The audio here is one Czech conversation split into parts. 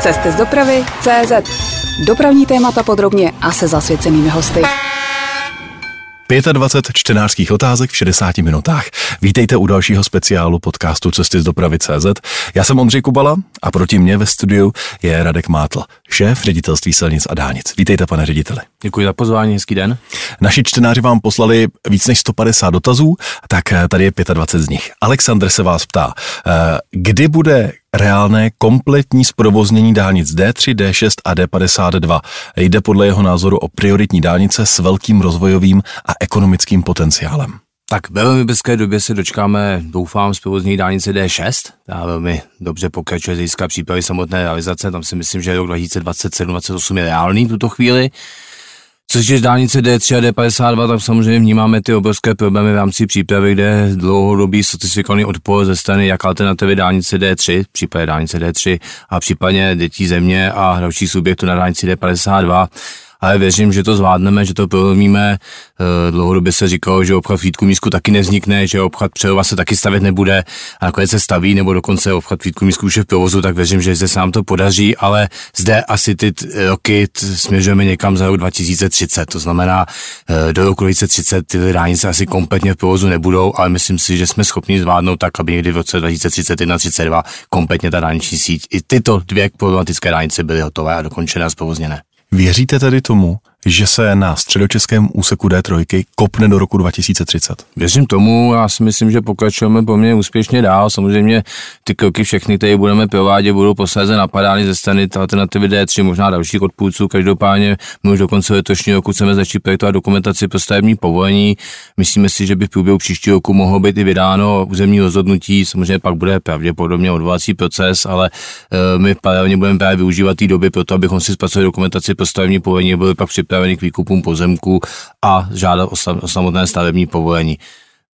Cesty z dopravy CZ. Dopravní témata podrobně a se zasvěcenými hosty. 25 čtenářských otázek v 60 minutách. Vítejte u dalšího speciálu podcastu Cesty z dopravy CZ. Já jsem Ondřej Kubala a proti mně ve studiu je Radek Mátl, šéf ředitelství silnic a dálnic. Vítejte, pane řediteli. Děkuji za pozvání, hezký den. Naši čtenáři vám poslali víc než 150 dotazů, tak eh, tady je 25 z nich. Aleksandr se vás ptá, eh, kdy bude reálné kompletní zprovoznění dálnic D3, D6 a D52. Jde podle jeho názoru o prioritní dálnice s velkým rozvojovým a ekonomickým potenciálem. Tak ve velmi brzké době se dočkáme, doufám, z provozní dálnice D6. Ta velmi dobře pokračuje z hlediska přípravy samotné realizace. Tam si myslím, že rok 2027-2028 je reálný v tuto chvíli. Což je dálnice D3 a D52, tak samozřejmě vnímáme ty obrovské problémy v rámci přípravy, kde dlouhodobý certifikovaný odpor ze strany jak alternativy dálnice D3, případně dálnice D3 a případně dětí země a dalších subjektů na dálnici D52 ale věřím, že to zvládneme, že to prolomíme. Eh, dlouhodobě se říkalo, že obchod v Mísku taky nevznikne, že obchod Přerova se taky stavět nebude a nakonec se staví, nebo dokonce obchod v Mísku už je v provozu, tak věřím, že se nám to podaří, ale zde asi ty roky směřujeme někam za rok 2030, to znamená eh, do roku 2030 ty dálnice asi kompletně v provozu nebudou, ale myslím si, že jsme schopni zvládnout tak, aby někdy v roce 2031-32 kompletně ta dálniční síť i tyto dvě problematické dálnice byly hotové a dokončené a zprovozněné. Věříte tedy tomu, že se na středočeském úseku D3 kopne do roku 2030? Věřím tomu, já si myslím, že pokračujeme poměrně úspěšně dál. Samozřejmě ty kroky všechny, které budeme provádět, budou posléze napadány ze strany alternativy D3, možná dalších odpůrců. Každopádně my už do konce letošního roku chceme začít projektovat dokumentaci pro stavební povolení. Myslíme si, že by v průběhu příštího roku mohlo být i vydáno územní rozhodnutí. Samozřejmě pak bude pravděpodobně odvolací proces, ale e, my paralelně budeme právě využívat té doby pro to, abychom si zpracovali dokumentaci pro stavební povolení, byli pak připraveni k výkupům pozemku a žádat o samotné stavební povolení.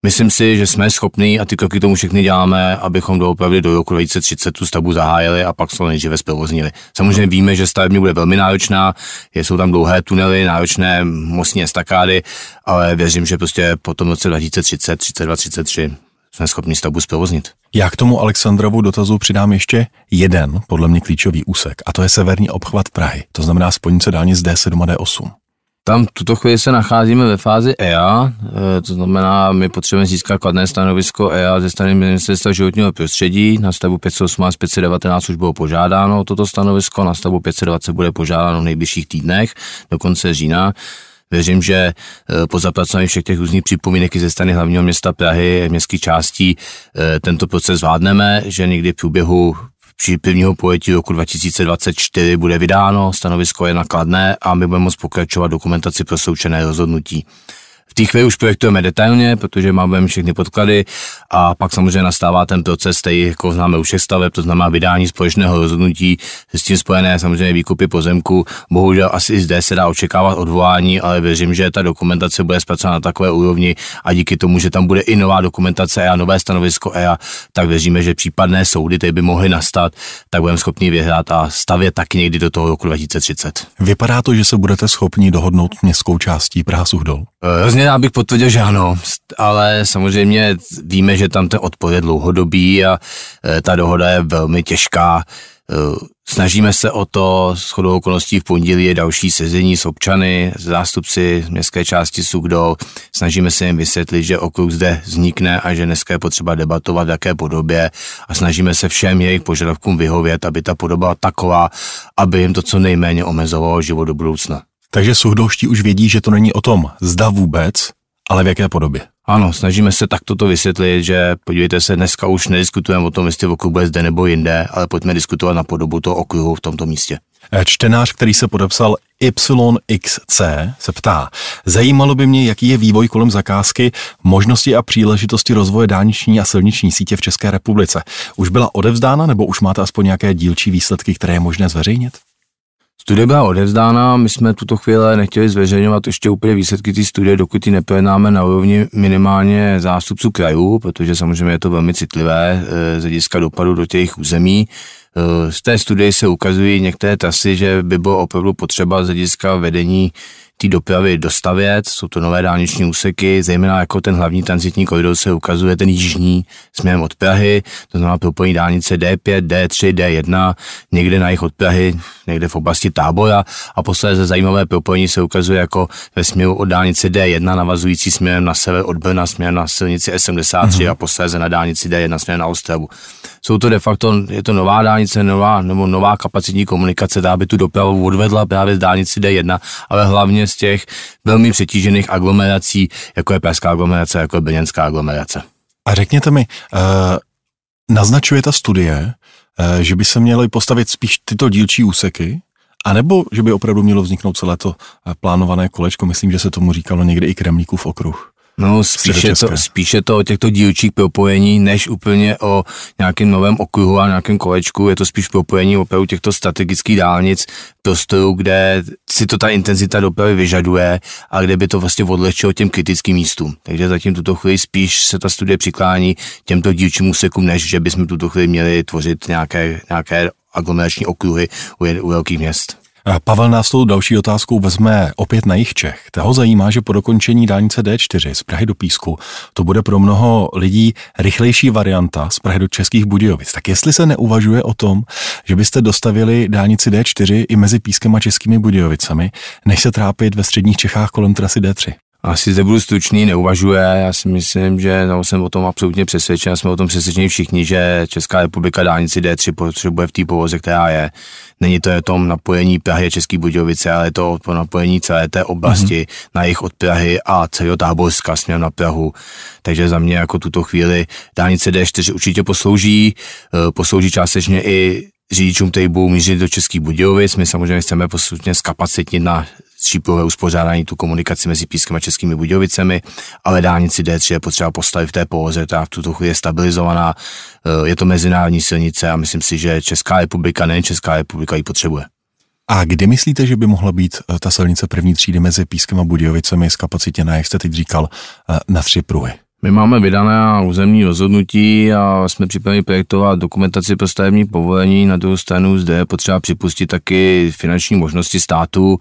Myslím si, že jsme schopni a ty kroky tomu všechny děláme, abychom doopravdy do roku 2030 tu stavbu zahájili a pak se nejdříve zprovoznili. Samozřejmě víme, že stavební bude velmi náročná, jsou tam dlouhé tunely, náročné mostní estakády, ale věřím, že prostě po tom roce 2030, 32, 33 jsme schopni stavbu zprovoznit. Já k tomu Alexandrovu dotazu přidám ještě jeden, podle mě klíčový úsek, a to je severní obchvat Prahy, to znamená spojnice dálnic D7 a D8. Tam tuto chvíli se nacházíme ve fázi EA, e, to znamená, my potřebujeme získat kladné stanovisko EA ze strany Ministerstva životního prostředí. Na stavu 518 519 už bylo požádáno toto stanovisko, na stavu 520 bude požádáno v nejbližších týdnech, do konce října. Věřím, že e, po zapracování všech těch různých připomínek ze strany hlavního města Prahy, městských částí, e, tento proces zvládneme, že někdy v průběhu při prvního pojetí roku 2024 bude vydáno, stanovisko je nakladné a my budeme moct pokračovat dokumentaci pro součené rozhodnutí. V té chvíli už projektujeme detailně, protože máme všechny podklady a pak samozřejmě nastává ten proces, který jako známe u všech staveb, to znamená vydání společného rozhodnutí, s tím spojené samozřejmě výkupy pozemku. Bohužel asi i zde se dá očekávat odvolání, ale věřím, že ta dokumentace bude zpracována na takové úrovni a díky tomu, že tam bude i nová dokumentace a nové stanovisko EA, tak věříme, že případné soudy, které by mohly nastat, tak budeme schopni vyhrát a stavět taky někdy do toho roku 2030. Vypadá to, že se budete schopni dohodnout městskou částí Praha Suchdol? Hrozně já bych potvrdil, že ano, ale samozřejmě víme, že tam ten odpor je dlouhodobý a e, ta dohoda je velmi těžká. E, snažíme se o to, s chodou okolností v pondělí je další sezení s občany, zástupci městské části Sugdol. Snažíme se jim vysvětlit, že okruh zde vznikne a že dneska je potřeba debatovat v jaké podobě a snažíme se všem jejich požadavkům vyhovět, aby ta podoba taková, aby jim to co nejméně omezovalo život do budoucna. Takže suhdolští už vědí, že to není o tom, zda vůbec, ale v jaké podobě. Ano, snažíme se takto to vysvětlit, že podívejte se, dneska už nediskutujeme o tom, jestli okruh bude zde nebo jinde, ale pojďme diskutovat na podobu toho okruhu v tomto místě. Eh, čtenář, který se podepsal YXC, se ptá, zajímalo by mě, jaký je vývoj kolem zakázky, možnosti a příležitosti rozvoje dálniční a silniční sítě v České republice. Už byla odevzdána nebo už máte aspoň nějaké dílčí výsledky, které je možné zveřejnit? Studie byla odevzdána, my jsme tuto chvíli nechtěli zveřejňovat ještě úplně výsledky té studie, dokud ji neprojednáme na úrovni minimálně zástupců krajů, protože samozřejmě je to velmi citlivé eh, z hlediska dopadu do těch území. Eh, z té studie se ukazují některé trasy, že by bylo opravdu potřeba z hlediska vedení té dopravy dostavět, jsou to nové dálniční úseky, zejména jako ten hlavní transitní koridor se ukazuje ten jižní směrem od Prahy, to znamená propojení dálnice D5, D3, D1, někde na jich od Prahy, někde v oblasti tábora a posledně zajímavé propojení se ukazuje jako ve směru od dálnice D1 navazující směrem na sever od Brna směrem na silnici S73 mm-hmm. a posledně na dálnici D1 směrem na Ostravu. Jsou to de facto, je to nová dálnice, nová, nebo nová kapacitní komunikace, která by tu dopravu odvedla právě z dálnici D1, ale hlavně z těch velmi přetížených aglomerací, jako je Pražská aglomerace, jako je Brněnská aglomerace. A řekněte mi, uh, naznačuje ta studie, uh, že by se měly postavit spíš tyto dílčí úseky, a nebo že by opravdu mělo vzniknout celé to eh, plánované kolečko, myslím, že se tomu říkalo někdy i Kremlíkův okruh. No, spíše to, spíše to o těchto dílčích propojení, než úplně o nějakém novém okruhu a nějakém kolečku. Je to spíš propojení opravdu těchto strategických dálnic prostoru, kde si to ta intenzita dopravy vyžaduje a kde by to vlastně odlehčilo těm kritickým místům. Takže zatím tuto chvíli spíš se ta studie přiklání těmto dílčím úsekům, než že bychom tuto chvíli měli tvořit nějaké, nějaké aglomerační okruhy u, u velkých měst. Pavel nás tou další otázkou vezme opět na jich Čech. Toho zajímá, že po dokončení dálnice D4 z Prahy do Písku to bude pro mnoho lidí rychlejší varianta z Prahy do Českých Budějovic. Tak jestli se neuvažuje o tom, že byste dostavili dálnici D4 i mezi Pískem a Českými Budějovicami, než se trápit ve středních Čechách kolem trasy D3? Asi zde budu stručný, neuvažuje. Já si myslím, že no, jsem o tom absolutně přesvědčen, jsme o tom přesvědčeni všichni, že Česká republika dálnici D3 potřebuje v té povoze, která je. Není to o tom napojení Prahy a České Budějovice, ale je to o napojení celé té oblasti mm-hmm. na jich od Prahy a celého Táborska směr na Prahu. Takže za mě jako tuto chvíli dálnice D4 určitě poslouží, eh, poslouží částečně i řidičům, kteří budou mířit do Českých Budějovic. My samozřejmě chceme postupně zkapacitnit na střípové uspořádání tu komunikaci mezi Pískem a Českými Budějovicemi, ale dálnici D3 je potřeba postavit v té poloze, která v tuto chvíli je stabilizovaná. Eh, je to mezinárodní silnice a myslím si, že Česká republika, nejen Česká republika ji potřebuje. A kdy myslíte, že by mohla být eh, ta silnice první třídy mezi Pískem a Budějovicemi z kapacitě, jak jste teď říkal, eh, na tři pruhy? My máme vydané územní rozhodnutí a jsme připraveni projektovat dokumentaci pro stavební povolení. Na druhou stranu zde je potřeba připustit taky finanční možnosti státu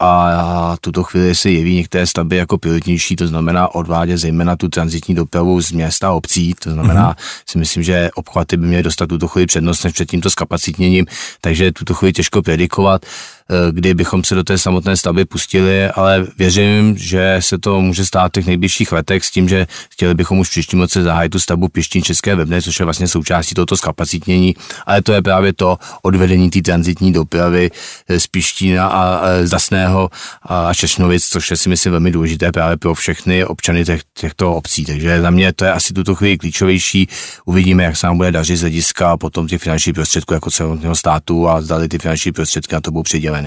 a tuto chvíli se jeví některé stavby jako pilotnější, to znamená odvádět zejména tu transitní dopravu z města a obcí, to znamená, mm-hmm. si myslím, že obchvaty by měly dostat tuto chvíli přednost než před tímto skapacitněním, takže tuto chvíli těžko predikovat. Eh, kdy bychom se do té samotné stavby pustili, ale věřím, že se to může stát v těch nejbližších letech s tím, že chtěli bychom už příštím roce zahájit tu stavbu Pěštín České webne, což je vlastně součástí tohoto skapacitnění, ale to je právě to odvedení té transitní dopravy z Pištína a z Dasného a Češnovic, což je si myslím velmi důležité právě pro všechny občany těch, těchto obcí. Takže za mě to je asi tuto chvíli klíčovější. Uvidíme, jak se nám bude dařit z hlediska potom těch finančních prostředků jako celého státu a zdali ty finanční prostředky na to budou.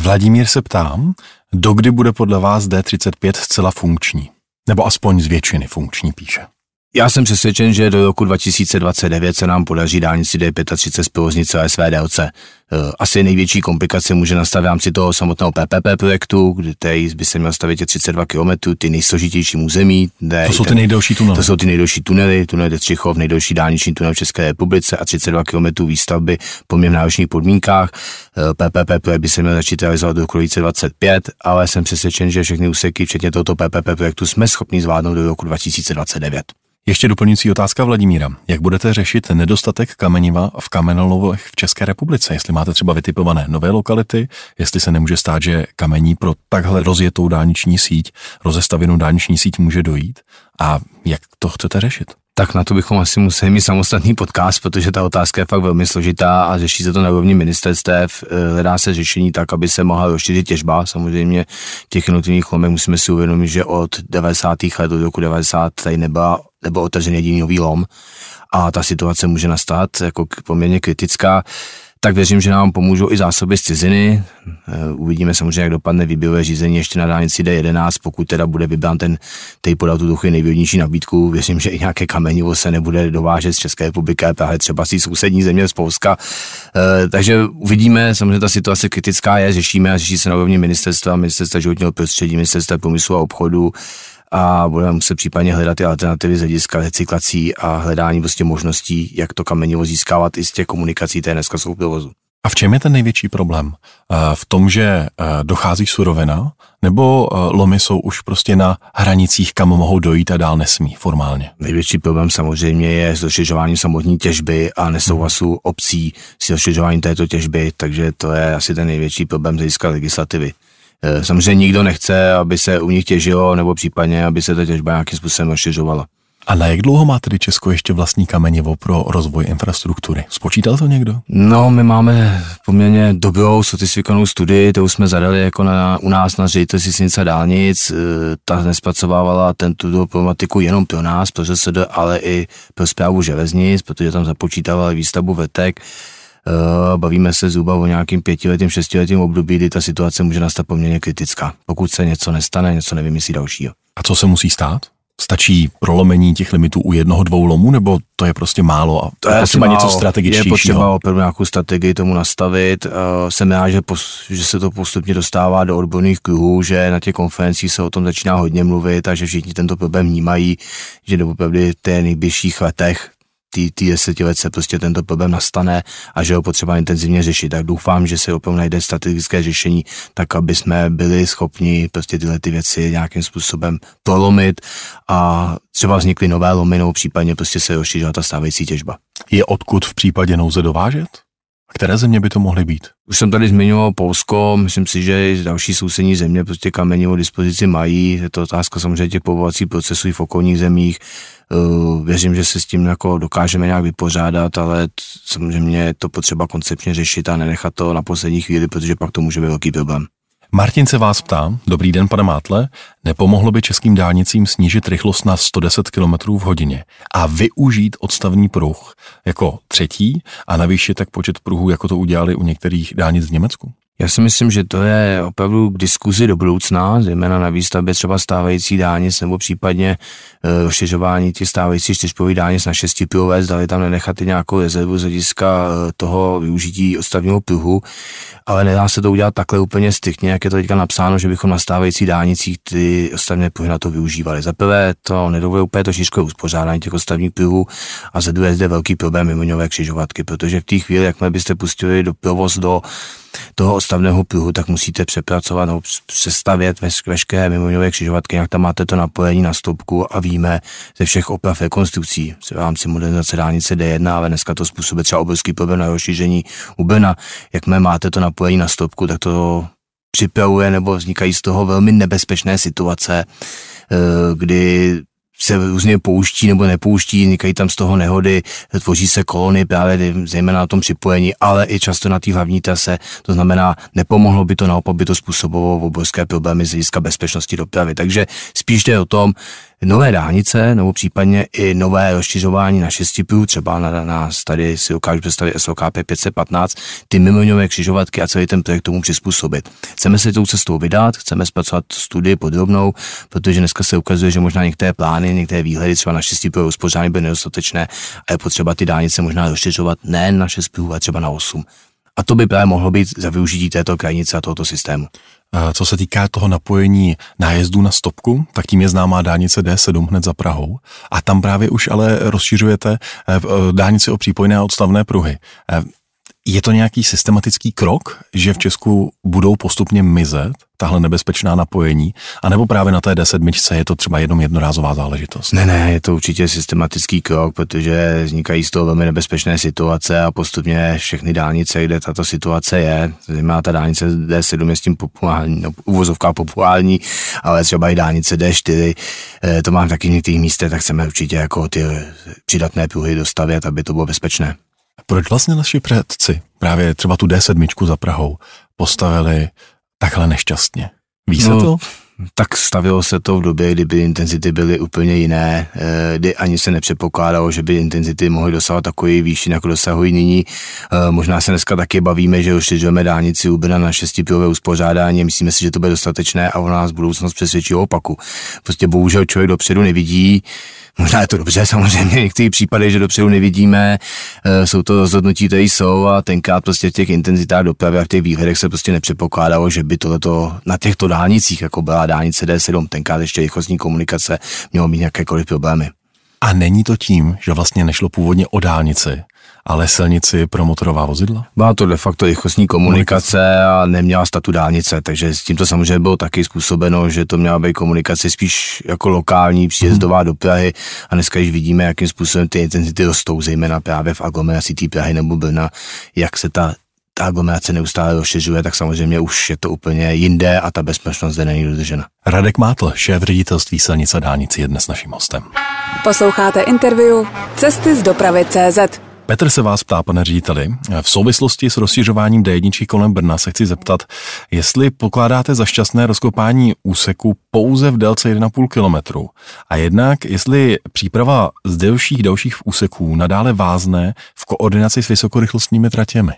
Vladimír se ptám, dokdy bude podle vás D35 zcela funkční? Nebo aspoň z většiny funkční, píše. Já jsem přesvědčen, že do roku 2029 se nám podaří dálnici D35 zprovoznit celé své délce. Eh, asi největší komplikace může nastat v rámci toho samotného PPP projektu, kde by se měl stavit 32 km, ty nejsložitější území. To jsou ten, ty nejdelší tunely. To jsou ty nejdelší tunely, tunel Detřichov, nejdelší dálniční tunel v České republice a 32 km výstavby po v náročných podmínkách. PPP eh, projekt by se měl začít realizovat do roku 2025, ale jsem přesvědčen, že všechny úseky, včetně tohoto PPP projektu, jsme schopni zvládnout do roku 2029. Ještě doplňující otázka Vladimíra. Jak budete řešit nedostatek kameniva v kamenolovech v České republice? Jestli máte třeba vytipované nové lokality, jestli se nemůže stát, že kamení pro takhle rozjetou dálniční síť, rozestavěnou dálniční síť může dojít? A jak to chcete řešit? Tak na to bychom asi museli mít samostatný podcast, protože ta otázka je fakt velmi složitá a řeší se to na úrovni ministerstev. Eh, hledá se řešení tak, aby se mohla rozšířit těžba. Samozřejmě těch jednotlivých lomek musíme si uvědomit, že od 90. let do roku 90 tady nebyla nebo otevřený jediný nový lom a ta situace může nastat jako poměrně kritická tak věřím, že nám pomůžou i zásoby z ciziny. Eh, uvidíme samozřejmě, jak dopadne výběrové řízení ještě na dálnici D11, pokud teda bude vybrán ten, který podal tu duchy nejvýhodnější nabídku. Věřím, že i nějaké kamenivo se nebude dovážet z České republiky, ale třeba si sousední země z Polska. Eh, takže uvidíme, samozřejmě ta situace kritická je, řešíme a řeší se na úrovni ministerstva, ministerstva životního prostředí, ministerstva průmyslu a obchodu a budeme muset případně hledat ty alternativy z hlediska recyklací a hledání prostě možností, jak to kamenivo získávat i z těch komunikací, které dneska jsou v provozu. A v čem je ten největší problém? Eh, v tom, že eh, dochází surovina, nebo eh, lomy jsou už prostě na hranicích, kam mohou dojít a dál nesmí formálně? Největší problém samozřejmě je s rozšiřováním samotní těžby a nesouhlasu obcí s rozšiřováním této těžby, takže to je asi ten největší problém z hlediska legislativy. Samozřejmě nikdo nechce, aby se u nich těžilo, nebo případně, aby se ta těžba nějakým způsobem rozšiřovala. A na jak dlouho má tedy Česko ještě vlastní kamenivo pro rozvoj infrastruktury? Spočítal to někdo? No, my máme poměrně dobrou certifikovanou studii, to už jsme zadali jako na, u nás na ředitelství silnice dálnic. E, ta nespracovávala tento problematiku jenom pro nás, pro ŘSD, ale i pro zprávu železnic, protože tam započítávali výstavbu vetek. E, bavíme se zhruba o nějakým pětiletým, šestiletým období, kdy ta situace může nastat poměrně kritická, pokud se něco nestane, něco nevymyslí dalšího. A co se musí stát? Stačí prolomení těch limitů u jednoho, dvou lomů, nebo to je prostě málo a to je třeba něco strategičtějšího? Je potřeba opravdu nějakou strategii tomu nastavit. Jsem rád, že, pos, že se to postupně dostává do odborných kruhů, že na těch konferencích se o tom začíná hodně mluvit a že všichni tento problém vnímají, že opravdu v těch nejbližších letech tý, desetiletce prostě tento problém nastane a že ho potřeba intenzivně řešit. Tak doufám, že se opravdu najde strategické řešení, tak aby jsme byli schopni prostě tyhle ty věci nějakým způsobem prolomit a třeba vznikly nové lomy, případně prostě se rozšířila ta stávající těžba. Je odkud v případě nouze dovážet? Které země by to mohly být? Už jsem tady zmiňoval Polsko, myslím si, že i další sousední země prostě kamení dispozici mají. Je to otázka samozřejmě těch povolacích procesů i v okolních zemích. Eh, věřím, že se s tím jako dokážeme nějak vypořádat, ale samozřejmě je to potřeba koncepčně řešit a nenechat to na poslední chvíli, protože pak to může být velký problém. Martin se vás ptá, dobrý den pane Mátle, nepomohlo by českým dálnicím snížit rychlost na 110 km v hodině a využít odstavný pruh jako třetí a navýšit tak počet pruhů, jako to udělali u některých dálnic v Německu? Já si myslím, že to je opravdu k diskuzi do budoucna, zejména na výstavbě třeba stávající dálnic nebo případně e, rozšiřování těch stávajících čtyřpojových dálnic na šestipilové, zdali tam nenechat i nějakou rezervu z hlediska e, toho využití ostatního pruhu, ale nedá se to udělat takhle úplně striktně, jak je to teďka napsáno, že bychom na stávajících dálnicích ty ostatní pruhy na to využívali. Za prvé to nedovoluje úplně to šířkové uspořádání těch ostatních pruhů a za druhé zde velký problém mimoňové křižovatky, protože v té chvíli, jakmile byste pustili do provoz do toho odstavného pruhu, tak musíte přepracovat nebo přestavět veškeré mimoňové křižovatky, jak tam máte to napojení na stopku a víme ze všech oprav rekonstrukcí v rámci modernizace dálnice D1, ale dneska to způsobuje třeba obrovský problém na rozšíření u Brna. Jakmile máte to napojení na stopku, tak to připravuje nebo vznikají z toho velmi nebezpečné situace, eh, kdy se různě pouští nebo nepouští, vznikají tam z toho nehody, tvoří se kolony právě zejména na tom připojení, ale i často na té hlavní trase. To znamená, nepomohlo by to, naopak by to způsobovalo obrovské problémy z hlediska bezpečnosti dopravy. Takže spíš jde o tom, nové dálnice nebo případně i nové rozšiřování na šestipů, třeba na nás tady si ukážu představit SOKP 515, ty mimoňové křižovatky a celý ten projekt tomu přizpůsobit. Chceme se tou cestou vydat, chceme zpracovat studii podrobnou, protože dneska se ukazuje, že možná některé plány, některé výhledy třeba na šestipů uspořádání byly nedostatečné a je potřeba ty dálnice možná rozšiřovat ne na šest ale třeba na osm. A to by právě mohlo být za využití této krajnice a tohoto systému. Co se týká toho napojení nájezdů na stopku, tak tím je známá dálnice D7 hned za Prahou. A tam právě už ale rozšiřujete eh, eh, dálnici o přípojné a odstavné pruhy. Je to nějaký systematický krok, že v Česku budou postupně mizet tahle nebezpečná napojení, anebo právě na té D7 je to třeba jenom jednorázová záležitost? Ne, ne, je to určitě systematický krok, protože vznikají z toho velmi nebezpečné situace a postupně všechny dálnice, kde tato situace je, zejména ta dálnice D7 je s tím populární, no, uvozovká populární, ale třeba i dálnice D4, eh, to mám taky v některých místech, tak chceme určitě jako ty přidatné pruhy dostavět, aby to bylo bezpečné. Proč vlastně naši předci právě třeba tu D7 za Prahou postavili takhle nešťastně? Ví se no, to? Tak stavilo se to v době, kdyby intenzity byly úplně jiné, eh, kdy ani se nepředpokládalo, že by intenzity mohly dosahovat takový výši, jako dosahují nyní. Eh, možná se dneska taky bavíme, že rozšiřujeme dálnici u Brna na šestipilové uspořádání, myslíme si, že to bude dostatečné a u nás budoucnost přesvědčí opaku. Prostě bohužel člověk dopředu nevidí, Možná je to dobře, samozřejmě některý případy, že dopředu nevidíme, e, jsou to rozhodnutí, které jsou a tenkrát prostě v těch intenzitách dopravy a v těch výhledech se prostě nepředpokládalo, že by tohleto na těchto dálnicích, jako byla dálnice D7, tenkrát ještě rychlostní komunikace, mělo mít nějakékoliv problémy. A není to tím, že vlastně nešlo původně o dálnici, ale silnici pro motorová vozidla? Byla to de facto rychlostní komunikace a neměla statu dálnice, takže s tímto samozřejmě bylo taky způsobeno, že to měla být komunikace spíš jako lokální, příjezdová hmm. do Prahy a dneska již vidíme, jakým způsobem ty intenzity rostou, zejména právě v aglomeraci té Prahy nebo Brna, jak se ta ta aglomerace neustále rozšiřuje, tak samozřejmě už je to úplně jinde a ta bezpečnost zde není dodržena. Radek Mátl, šéf ředitelství silnice dálnici, je dnes naším hostem. Posloucháte interview Cesty z dopravy CZ. Petr se vás ptá, pane řediteli, v souvislosti s rozšiřováním D1 kolem Brna se chci zeptat, jestli pokládáte za šťastné rozkopání úseku pouze v délce 1,5 kilometru a jednak, jestli příprava z delších dalších úseků nadále vázne v koordinaci s vysokorychlostními tratěmi.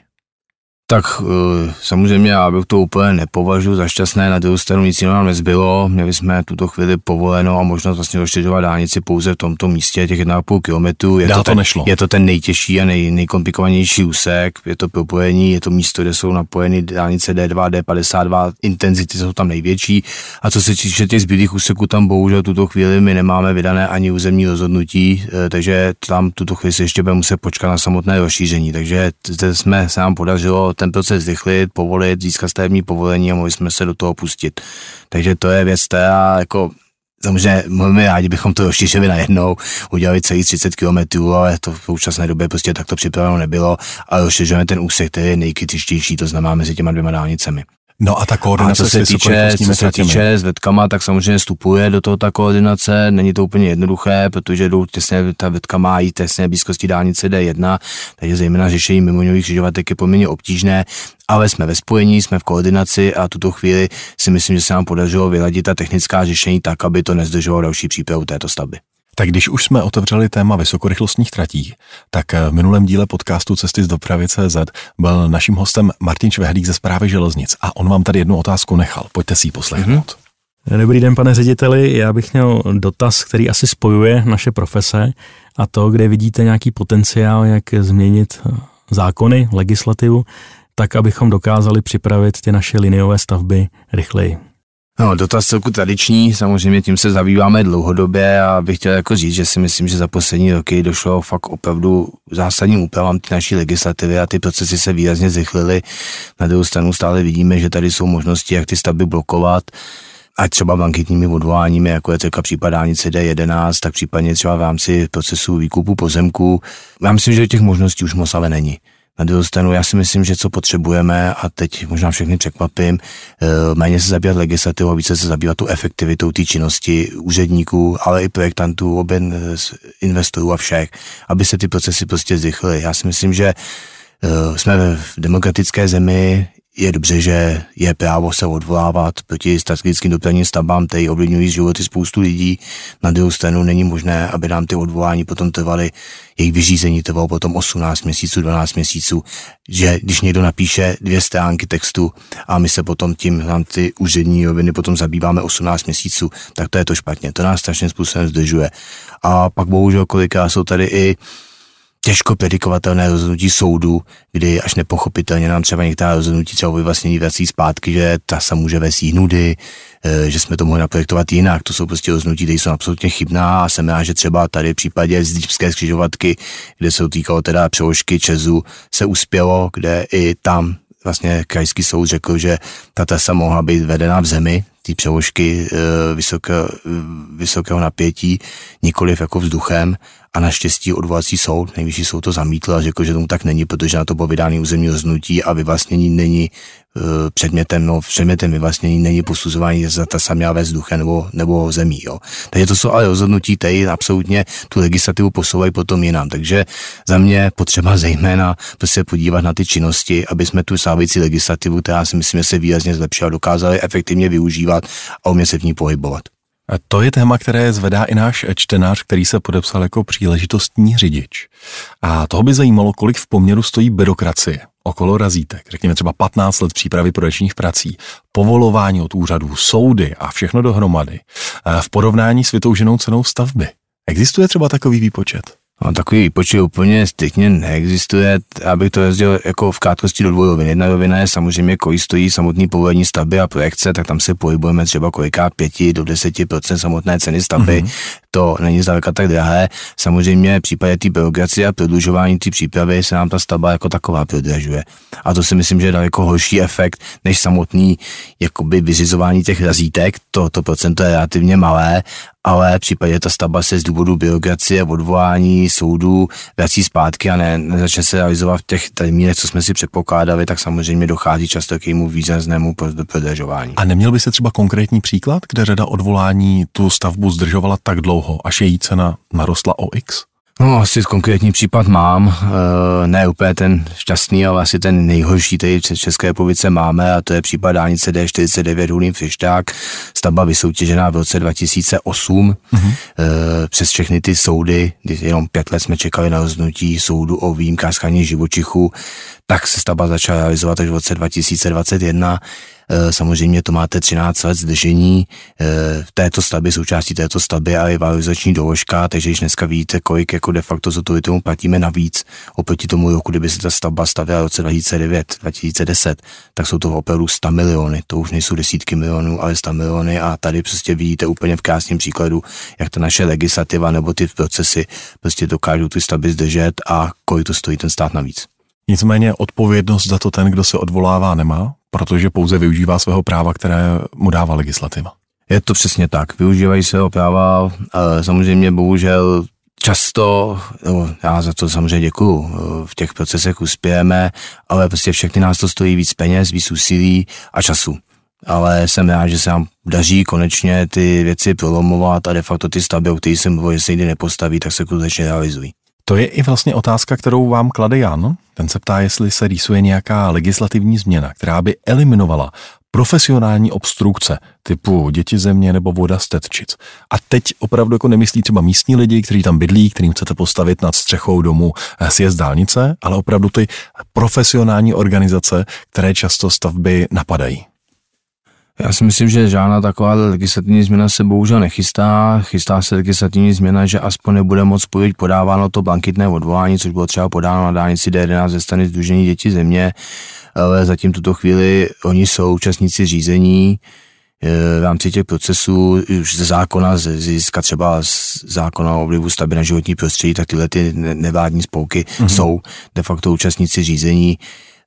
Tak eh, samozřejmě já bych to úplně nepovažuji za šťastné, na druhou stranu nic jiného nám nezbylo, měli jsme tuto chvíli povoleno a možnost vlastně rozšiřovat dálnici pouze v tomto místě, těch 1,5 km. Je to, to, ten, nešlo. je to ten nejtěžší a nej, nejkomplikovanější úsek, je to propojení, je to místo, kde jsou napojeny dálnice D2, D52, intenzity jsou tam největší a co se týče těch zbylých úseků, tam bohužel tuto chvíli my nemáme vydané ani územní rozhodnutí, eh, takže tam tuto chvíli se ještě bude muset počkat na samotné rozšíření, takže zde jsme se nám podařilo ten proces zrychlit, povolit, získat stavební povolení a mohli jsme se do toho pustit. Takže to je věc, a jako Samozřejmě my rádi bychom to rozšířili najednou, udělali celý 30 km, ale to v současné době prostě takto připraveno nebylo a rozšiřujeme ten úsek, který je nejkritičtější, to znamená mezi těma dvěma dálnicemi. No a ta koordinace a co se týče, co se týče s vetkama, tak samozřejmě vstupuje do toho ta koordinace. Není to úplně jednoduché, protože jdou těsně, ta vetka má jít těsně blízkosti dálnice D1, takže zejména řešení mimoňových křižovatek je poměrně obtížné, ale jsme ve spojení, jsme v koordinaci a tuto chvíli si myslím, že se nám podařilo vyladit ta technická řešení tak, aby to nezdržovalo další přípravu této stavby. Tak když už jsme otevřeli téma vysokorychlostních tratí, tak v minulém díle podcastu Cesty z dopravy CZ byl naším hostem Martin Švehlík ze zprávy železnic a on vám tady jednu otázku nechal. Pojďte si ji poslechnout. Mm-hmm. Dobrý den, pane řediteli. Já bych měl dotaz, který asi spojuje naše profese a to, kde vidíte nějaký potenciál, jak změnit zákony, legislativu, tak abychom dokázali připravit ty naše liniové stavby rychleji. No, dotaz celku tradiční, samozřejmě tím se zabýváme dlouhodobě a bych chtěl jako říct, že si myslím, že za poslední roky došlo fakt opravdu zásadním úpravám ty naší legislativy a ty procesy se výrazně zrychlily. Na druhou stranu stále vidíme, že tady jsou možnosti, jak ty stavby blokovat, ať třeba blanketními odvoláními, jako je třeba případ dálnice D11, tak případně třeba v rámci procesu výkupu pozemku. Já myslím, že těch možností už moc ale není. Na druhou stranu, já si myslím, že co potřebujeme, a teď možná všechny překvapím, eh, méně se zabývat legislativou, více se zabývat tu efektivitou té činnosti úředníků, ale i projektantů, oben investorů a všech, aby se ty procesy prostě zrychlily. Já si myslím, že eh, jsme v demokratické zemi, je dobře, že je právo se odvolávat proti strategickým dopravním stavbám, které ovlivňují životy spoustu lidí. Na druhou stranu není možné, aby nám ty odvolání potom trvaly, jejich vyřízení trvalo potom 18 měsíců, 12 měsíců, že když někdo napíše dvě stránky textu a my se potom tím, nám ty úřední roviny potom zabýváme 18 měsíců, tak to je to špatně. To nás strašným způsobem zdržuje. A pak bohužel kolikrát jsou tady i těžko predikovatelné rozhodnutí soudu, kdy až nepochopitelně nám třeba některá rozhodnutí třeba vyvlastnění vrací zpátky, že ta se může vést nudy, e, že jsme to mohli naprojektovat jinak. To jsou prostě rozhodnutí, které jsou absolutně chybná a jsem rád, že třeba tady v případě zdípské skřižovatky, kde se týkalo teda přeložky Čezu, se uspělo, kde i tam vlastně krajský soud řekl, že ta trasa mohla být vedena v zemi, ty přeložky e, vysoké, vysokého napětí, nikoliv jako vzduchem a naštěstí odvolací soud, nejvyšší soud to zamítl a řekl, že tomu tak není, protože na to bylo vydány územní rozhodnutí a vyvlastnění není uh, předmětem, no předmětem vyvlastnění není posuzování, za ta samá ve vzduchem nebo, nebo zemí. Jo. Takže to jsou ale rozhodnutí, které absolutně tu legislativu posouvají potom jinam. Takže za mě potřeba zejména se podívat na ty činnosti, aby jsme tu stávající legislativu, která si myslím, že se výrazně zlepšila, dokázali efektivně využívat a umět se v ní pohybovat. To je téma, které zvedá i náš čtenář, který se podepsal jako příležitostní řidič. A toho by zajímalo, kolik v poměru stojí byrokracie okolo razítek, řekněme třeba 15 let přípravy projekčních prací, povolování od úřadů, soudy a všechno dohromady v porovnání s vytouženou cenou stavby. Existuje třeba takový výpočet? No, takový výpočet úplně striktně neexistuje, abych to jezdil jako v krátkosti do dvou rovin. Jedna rovina je samozřejmě, kolik stojí samotný povolení stavby a projekce, tak tam se pohybujeme třeba koliká 5 do 10 samotné ceny stavby. Mm-hmm. To není zdaleka tak drahé. Samozřejmě v případě té byrokracie a prodlužování té přípravy se nám ta stavba jako taková prodražuje. A to si myslím, že je daleko horší efekt než samotný jakoby vyřizování těch razítek. To, to procento je relativně malé ale v případě ta stavba se z důvodu byrokracie, odvolání soudů vrací zpátky a ne, nezačne se realizovat v těch termínech, co jsme si předpokládali, tak samozřejmě dochází často k jejímu výraznému prodražování. A neměl by se třeba konkrétní příklad, kde řada odvolání tu stavbu zdržovala tak dlouho, až její cena narostla o X? No, asi konkrétní případ mám, e, ne úplně ten šťastný, ale asi ten nejhorší, který v České republice máme a to je případ dálnice D49 Hulín Fišták, stavba vysoutěžená v roce 2008 mm-hmm. e, přes všechny ty soudy, kdy jenom pět let jsme čekali na rozhodnutí soudu o výjimkách živočichů, tak se stavba začala realizovat až v roce 2021 Eh, samozřejmě to máte 13 let zdržení v eh, této stavbě, součástí této stavby a je valorizační doložka, takže když dneska vidíte, kolik jako de facto za to tomu platíme navíc oproti tomu roku, kdyby se ta stavba stavěla v roce 2009, 2010, tak jsou to opravdu 100 miliony, to už nejsou desítky milionů, ale 100 miliony a tady prostě vidíte úplně v krásném příkladu, jak ta naše legislativa nebo ty procesy prostě dokážou ty stavby zdržet a kolik to stojí ten stát navíc. Nicméně odpovědnost za to ten, kdo se odvolává, nemá, protože pouze využívá svého práva, které mu dává legislativa. Je to přesně tak. Využívají svého práva, ale samozřejmě bohužel často, no, já za to samozřejmě děkuju, v těch procesech uspějeme, ale prostě všechny nás to stojí víc peněz, víc úsilí a času. Ale jsem rád, že se nám daří konečně ty věci prolomovat a de facto ty stavby, o kterých jsem mluvil, že se nikdy nepostaví, tak se skutečně realizují. To je i vlastně otázka, kterou vám klade Jan. Ten se ptá, jestli se rýsuje nějaká legislativní změna, která by eliminovala profesionální obstrukce typu děti země nebo voda z Tetčic. A teď opravdu jako nemyslí třeba místní lidi, kteří tam bydlí, kterým chcete postavit nad střechou domu eh, sjezd dálnice, ale opravdu ty profesionální organizace, které často stavby napadají. Já si myslím, že žádná taková legislativní změna se bohužel nechystá. Chystá se legislativní změna, že aspoň nebude moc být podáváno to blankitné odvolání, což bylo třeba podáno na dálnici D11 ze strany Združení dětí země, ale zatím tuto chvíli oni jsou účastníci řízení, e, v rámci těch procesů už ze zákona, získat třeba z zákona o vlivu stavby na životní prostředí, tak tyhle ty nevládní spolky mm-hmm. jsou de facto účastníci řízení.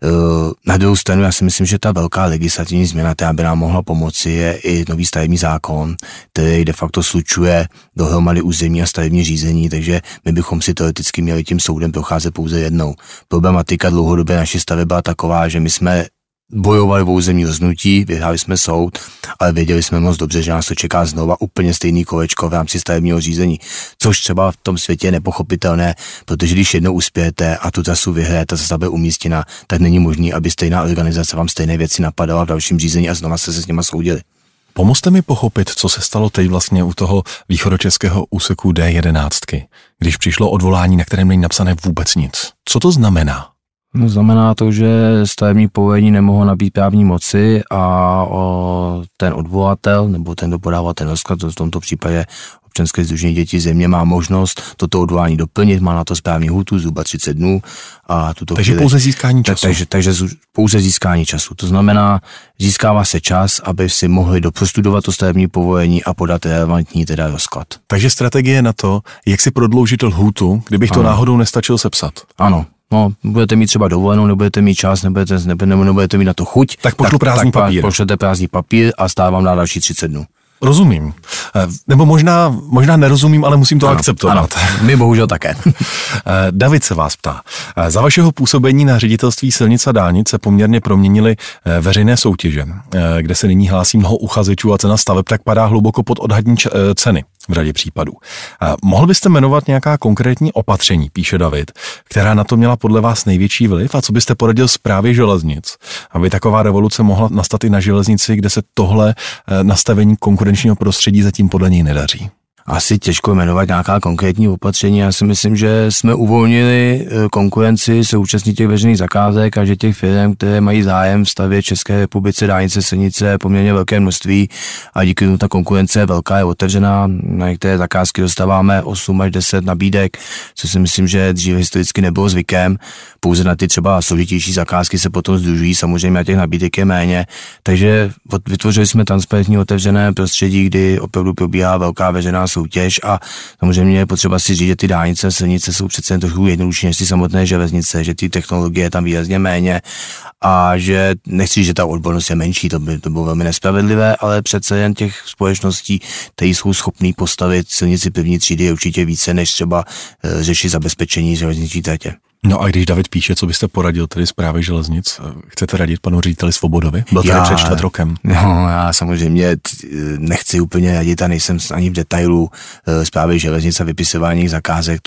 Eh, na druhou stranu já si myslím, že ta velká legislativní změna, která by nám mohla pomoci, je i nový stavební zákon, který de facto slučuje dohromady území a stavební řízení, takže my bychom si teoreticky měli tím soudem procházet pouze jednou. Problematika dlouhodobě naší stavby byla taková, že my jsme bojovali o územní roznutí, vyhráli jsme soud, ale věděli jsme moc dobře, že nás to čeká znova úplně stejný kolečko v rámci stavebního řízení, což třeba v tom světě je nepochopitelné, protože když jednou uspějete a tu trasu vyhrajete, ta stavba umístěna, tak není možný, aby stejná organizace vám stejné věci napadala v dalším řízení a znova se se s nima soudili. Pomozte mi pochopit, co se stalo teď vlastně u toho východočeského úseku D11, když přišlo odvolání, na kterém není napsané vůbec nic. Co to znamená? No, znamená to, že stavební povolení nemohlo nabít právní moci a o, ten odvolatel nebo ten, kdo podává ten rozklad, v tomto případě občanské združení dětí země má možnost toto odvolání doplnit, má na to správní hutu zhruba 30 dnů. A tuto takže chvíli, pouze získání času. Takže, takže pouze získání času. To znamená, získává se čas, aby si mohli doprostudovat to stavební povolení a podat relevantní teda rozklad. Takže strategie na to, jak si prodloužit lhůtu, kdybych ano. to náhodou nestačil sepsat. Ano, No, budete mít třeba dovolenou, nebudete mít čas, nebudete, nebo nebudete mít na to chuť. Tak pošlu prázdný tak papír. Pošlete prázdný papír a stávám na další 30 dnů. Rozumím. Eh, nebo možná, možná nerozumím, ale musím to ano, akceptovat. Ano, my bohužel také. Eh, David se vás ptá. Eh, za vašeho působení na ředitelství silnic a dálnic se poměrně proměnily veřejné soutěže, kde se nyní hlásí mnoho uchazečů a cena staveb tak padá hluboko pod odhadní ceny v řadě případů. Mohl byste jmenovat nějaká konkrétní opatření, píše David, která na to měla podle vás největší vliv a co byste poradil zprávě železnic, aby taková revoluce mohla nastat i na železnici, kde se tohle nastavení konkurenčního prostředí zatím podle něj nedaří? Asi těžko jmenovat nějaká konkrétní opatření. Já si myslím, že jsme uvolnili eh, konkurenci se účastní těch veřejných zakázek a že těch firm, které mají zájem stavět České republice dálnice, silnice poměrně velké množství a díky tomu ta konkurence je velká, je otevřená. Na některé zakázky dostáváme 8 až 10 nabídek, co si myslím, že dříve historicky nebylo zvykem. Pouze na ty třeba složitější zakázky se potom združují, samozřejmě a těch nabídek je méně. Takže vytvořili jsme transparentní otevřené prostředí, kdy opravdu probíhá velká veřejná soutěž a samozřejmě je potřeba si říct, že ty dálnice, silnice jsou přece trochu jednodušší než ty samotné železnice, že ty technologie je tam výrazně méně a že nechci, že ta odbornost je menší, to by to bylo velmi nespravedlivé, ale přece jen těch společností, které jsou schopný postavit silnici první třídy je určitě více, než třeba e, řešit zabezpečení železniční tratě. No a když David píše, co byste poradil tedy zprávy železnic, eh, chcete radit panu řediteli Svobodovi? Byl tady před čtvrt rokem. No, já samozřejmě nechci úplně radit a nejsem ani v detailu eh, zprávy železnic a vypisování zakázek,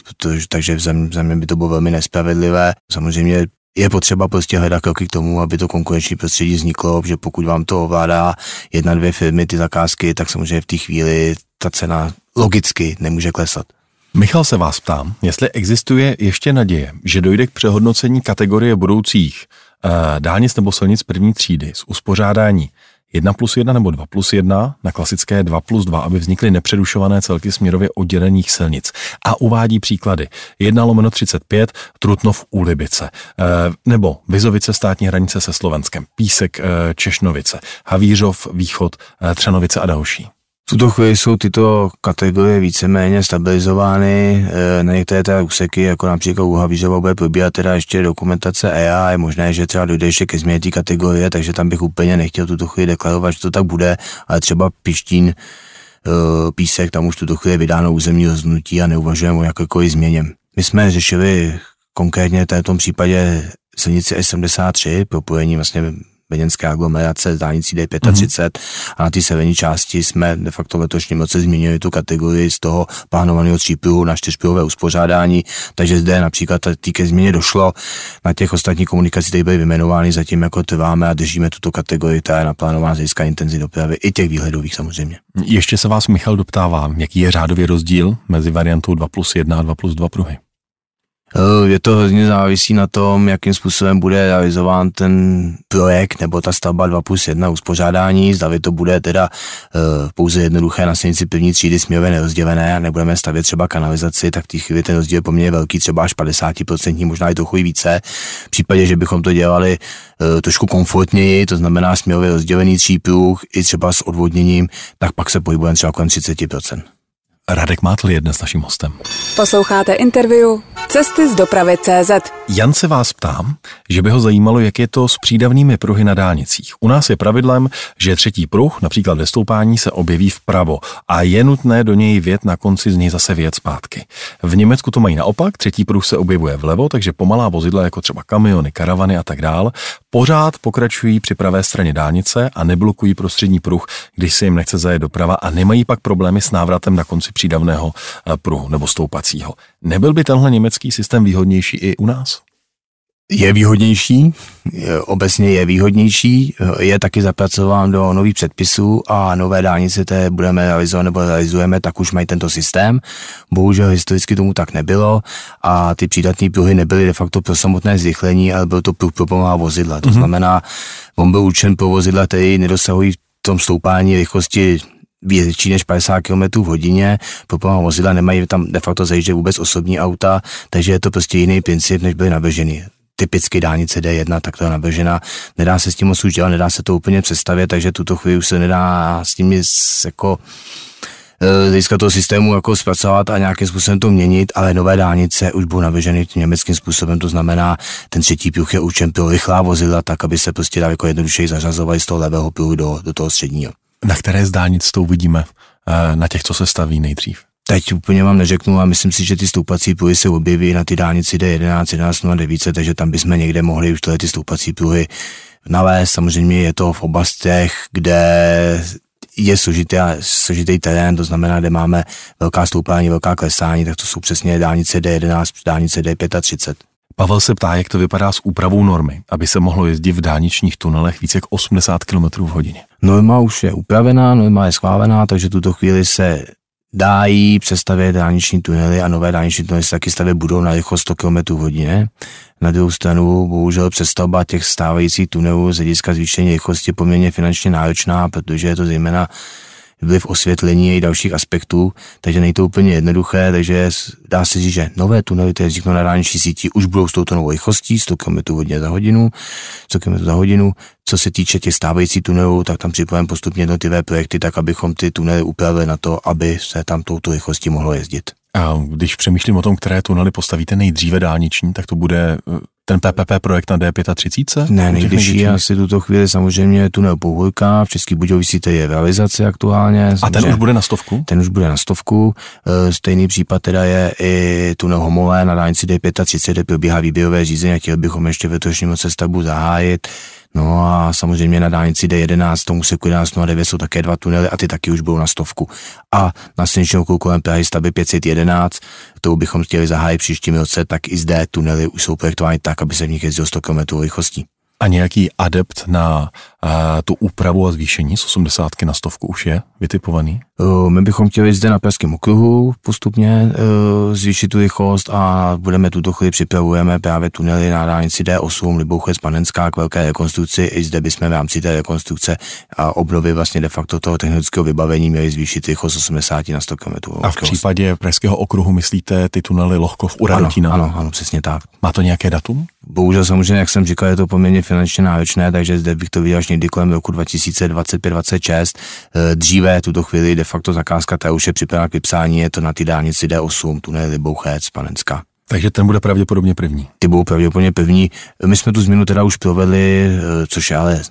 takže za mě by to bylo velmi nespravedlivé. Samozřejmě je potřeba prostě hledat kroky k tomu, aby to konkurenční prostředí vzniklo, že pokud vám to ovládá jedna, dvě firmy ty zakázky, tak samozřejmě v té chvíli ta cena logicky nemůže klesat. Michal se vás ptám, jestli existuje ještě naděje, že dojde k přehodnocení kategorie budoucích uh, dálnic nebo silnic první třídy z uspořádání 1 plus 1 nebo 2 plus 1 na klasické 2 plus 2, aby vznikly nepředušované celky směrově oddělených silnic. A uvádí příklady. 1 lomeno 35, Trutnov u Libice, uh, nebo Vizovice státní hranice se Slovenskem, Písek uh, Češnovice, Havířov, Východ, Třanovice a další tuto chvíli jsou tyto kategorie víceméně stabilizovány. Eh, na některé teda úseky, jako například u Havířova, bude probíhat teda ještě dokumentace EA. Je možné, že třeba dojde ještě ke změně té kategorie, takže tam bych úplně nechtěl tuto chvíli deklarovat, že to tak bude, ale třeba Pištín eh, písek, tam už tuto chvíli je vydáno územní rozhodnutí a neuvažujeme o jakékoliv změně. My jsme řešili konkrétně v tom případě silnici S73, propojení vlastně Beněnské aglomerace dálnicí D35 mm-hmm. a na té severní části jsme de facto letošním roce změnili tu kategorii z toho plánovaného třípruhu na čtyřpruhové uspořádání, takže zde například ke změně došlo. Na těch ostatních komunikacích, které byly vymenovány, zatím jako trváme a držíme tuto kategorii, která je naplánována z hlediska intenzity dopravy, i těch výhledových samozřejmě. Ještě se vás Michal doptává, jaký je řádový rozdíl mezi variantou 2 plus 1 a 2 plus 2 pruhy? Eh, je to hodně závisí na tom, jakým způsobem bude realizován ten projekt nebo ta stavba 2 plus 1 uspořádání. Zda to bude teda uh, pouze jednoduché na silnici první třídy směrově nerozdělené a nebudeme stavět třeba kanalizaci, tak v té chvíli ten rozdíl je poměrně velký, třeba až 50%, možná i trochu více. V případě, že bychom to dělali uh, trošku komfortněji, to znamená směrově rozdělený třípruh i třeba s odvodněním, tak pak se pohybujeme třeba kolem 30%. Radek Mátl je dnes naším hostem. Posloucháte interview Cesty z dopravy CZ. Jan se vás ptám, že by ho zajímalo, jak je to s přídavnými pruhy na dálnicích. U nás je pravidlem, že třetí pruh, například ve stoupání, se objeví vpravo a je nutné do něj vět na konci z něj zase vět zpátky. V Německu to mají naopak, třetí pruh se objevuje vlevo, takže pomalá vozidla jako třeba kamiony, karavany a tak dál pořád pokračují při pravé straně dálnice a neblokují prostřední pruh, když se jim nechce zajet doprava a nemají pak problémy s návratem na konci přídavného eh, pruhu nebo stoupacího. Nebyl by tenhle německý systém výhodnější i u nás? Je výhodnější, obecně je výhodnější, je taky zapracován do nových předpisů a nové dálnice, které budeme realizovat nebo realizujeme, tak už mají tento systém. Bohužel historicky tomu tak nebylo a ty přídatné pruhy nebyly de facto pro samotné zrychlení, ale byl to pruh pro pomalá vozidla. To mm-hmm. znamená, on byl určen pro vozidla, které nedosahují v tom stoupání rychlosti větší než 50 km v hodině, pomalá vozidla nemají tam de facto zajíždět vůbec osobní auta, takže je to prostě jiný princip, než byly navrženy typicky dálnice D1, tak to je naběžená. Nedá se s tím moc už dělat, nedá se to úplně představit, takže tuto chvíli už se nedá s tím jako eh, z hlediska toho systému jako zpracovat a nějakým způsobem to měnit, ale nové dálnice už budou navěženy tím německým způsobem, to znamená, ten třetí pruh je určen pro rychlá vozidla, tak aby se prostě jako jednodušeji zařazovali z toho levého pruhu do, do toho středního. Na které z dálnic to uvidíme? Eh, na těch, co se staví nejdřív? Teď úplně vám neřeknu a myslím si, že ty stoupací pruhy se objeví na ty dálnici D11, 11, 09, takže tam bychom někde mohli už ty stoupací pruhy navést. Samozřejmě je to v oblastech, kde je složitý, složitý terén, to znamená, kde máme velká stoupání, velká klesání, tak to jsou přesně dálnice D11, dálnice D35. Pavel se ptá, jak to vypadá s úpravou normy, aby se mohlo jezdit v dálničních tunelech více jak 80 km v hodině. Norma už je upravená, norma je schválená, takže tuto chvíli se dají přestavět dálniční tunely a nové dálniční tunely se taky stavět budou na rychlost 100 km hodině. Na druhou stranu, bohužel přestavba těch stávajících tunelů z hlediska zvýšení rychlosti je poměrně finančně náročná, protože je to zejména vliv osvětlení i dalších aspektů, takže není to úplně jednoduché, takže dá se říct, že nové tunely, které vzniknou na dálniční síti, už budou s touto novou rychlostí, 100 km hodně za hodinu, 100 km za hodinu. Co se týče těch stávajících tunelů, tak tam připravujeme postupně jednotlivé projekty, tak abychom ty tunely upravili na to, aby se tam touto rychlostí mohlo jezdit. A když přemýšlím o tom, které tunely postavíte nejdříve dálniční, tak to bude ten PPP projekt na D35? Ne, nejbližší je asi tuto chvíli samozřejmě tunel Pouhojka, v Český Budějovici to je realizace aktuálně. A ten už bude na stovku? Ten už bude na stovku. E, stejný případ teda je i tunel Homolé na dálnici D35, kde probíhá výběrové řízení a chtěli bychom ještě v letošním roce stavbu zahájit. No a samozřejmě na dálnici D11, tomu se 11 a 9 jsou také dva tunely a ty taky už budou na stovku. A na silničním okruhu kolem Prahy stavby 511, kterou bychom chtěli zahájit příštím roce, tak i zde tunely už jsou projektovány tak, aby se v nich jezdilo 100 km rychlostí. A nějaký adept na uh, tu úpravu a zvýšení z 80 na stovku už je vytipovaný? Uh, my bychom chtěli zde na Pražském okruhu postupně uh, zvýšit tu rychlost a budeme tuto chvíli připravujeme právě tunely na dálnici D8 Libouchec Panenská k velké rekonstrukci. I zde bychom v rámci té rekonstrukce a obnovy vlastně de facto toho technického vybavení měli zvýšit rychlost 80 na 100 km. A v případě Pražského okruhu myslíte ty tunely Lohkov u? Ano, ano, ano, přesně tak. Má to nějaké datum? Bohužel samozřejmě, jak jsem říkal, je to poměrně finančně náročné, takže zde bych to viděl až někdy kolem roku 2025-2026. Eh, dříve tuto chvíli de facto zakázka ta už je připravena k vypsání, je to na ty dálnici D8, tunel Libouchec, Panenská. Takže ten bude pravděpodobně první. Ty budou pravděpodobně první. My jsme tu změnu teda už provedli, eh, což je ale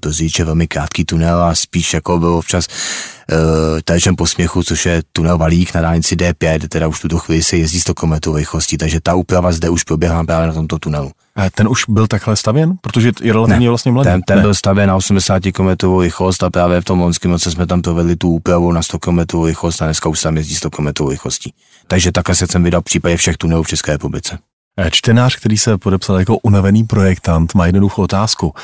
to říče velmi krátký tunel a spíš jako bylo včas uh, téčem posměchu, což je tunel Valík na dálnici D5, teda už tuto chvíli se jezdí 100 km rychlostí, takže ta úprava zde už proběhla právě na tomto tunelu. A ten už byl takhle stavěn? Protože je relativně ne, vlastně mladý. Ten, ten byl stavěn na 80 km rychlost a právě v tom loňském roce jsme tam provedli tu úpravu na 100 km rychlost a dneska už tam jezdí 100 km rychlostí. Takže takhle se chcem vydat v případě všech tunelů v České republice. Eh, čtenář, který se podepsal jako unavený projektant, má jednoduchou otázku.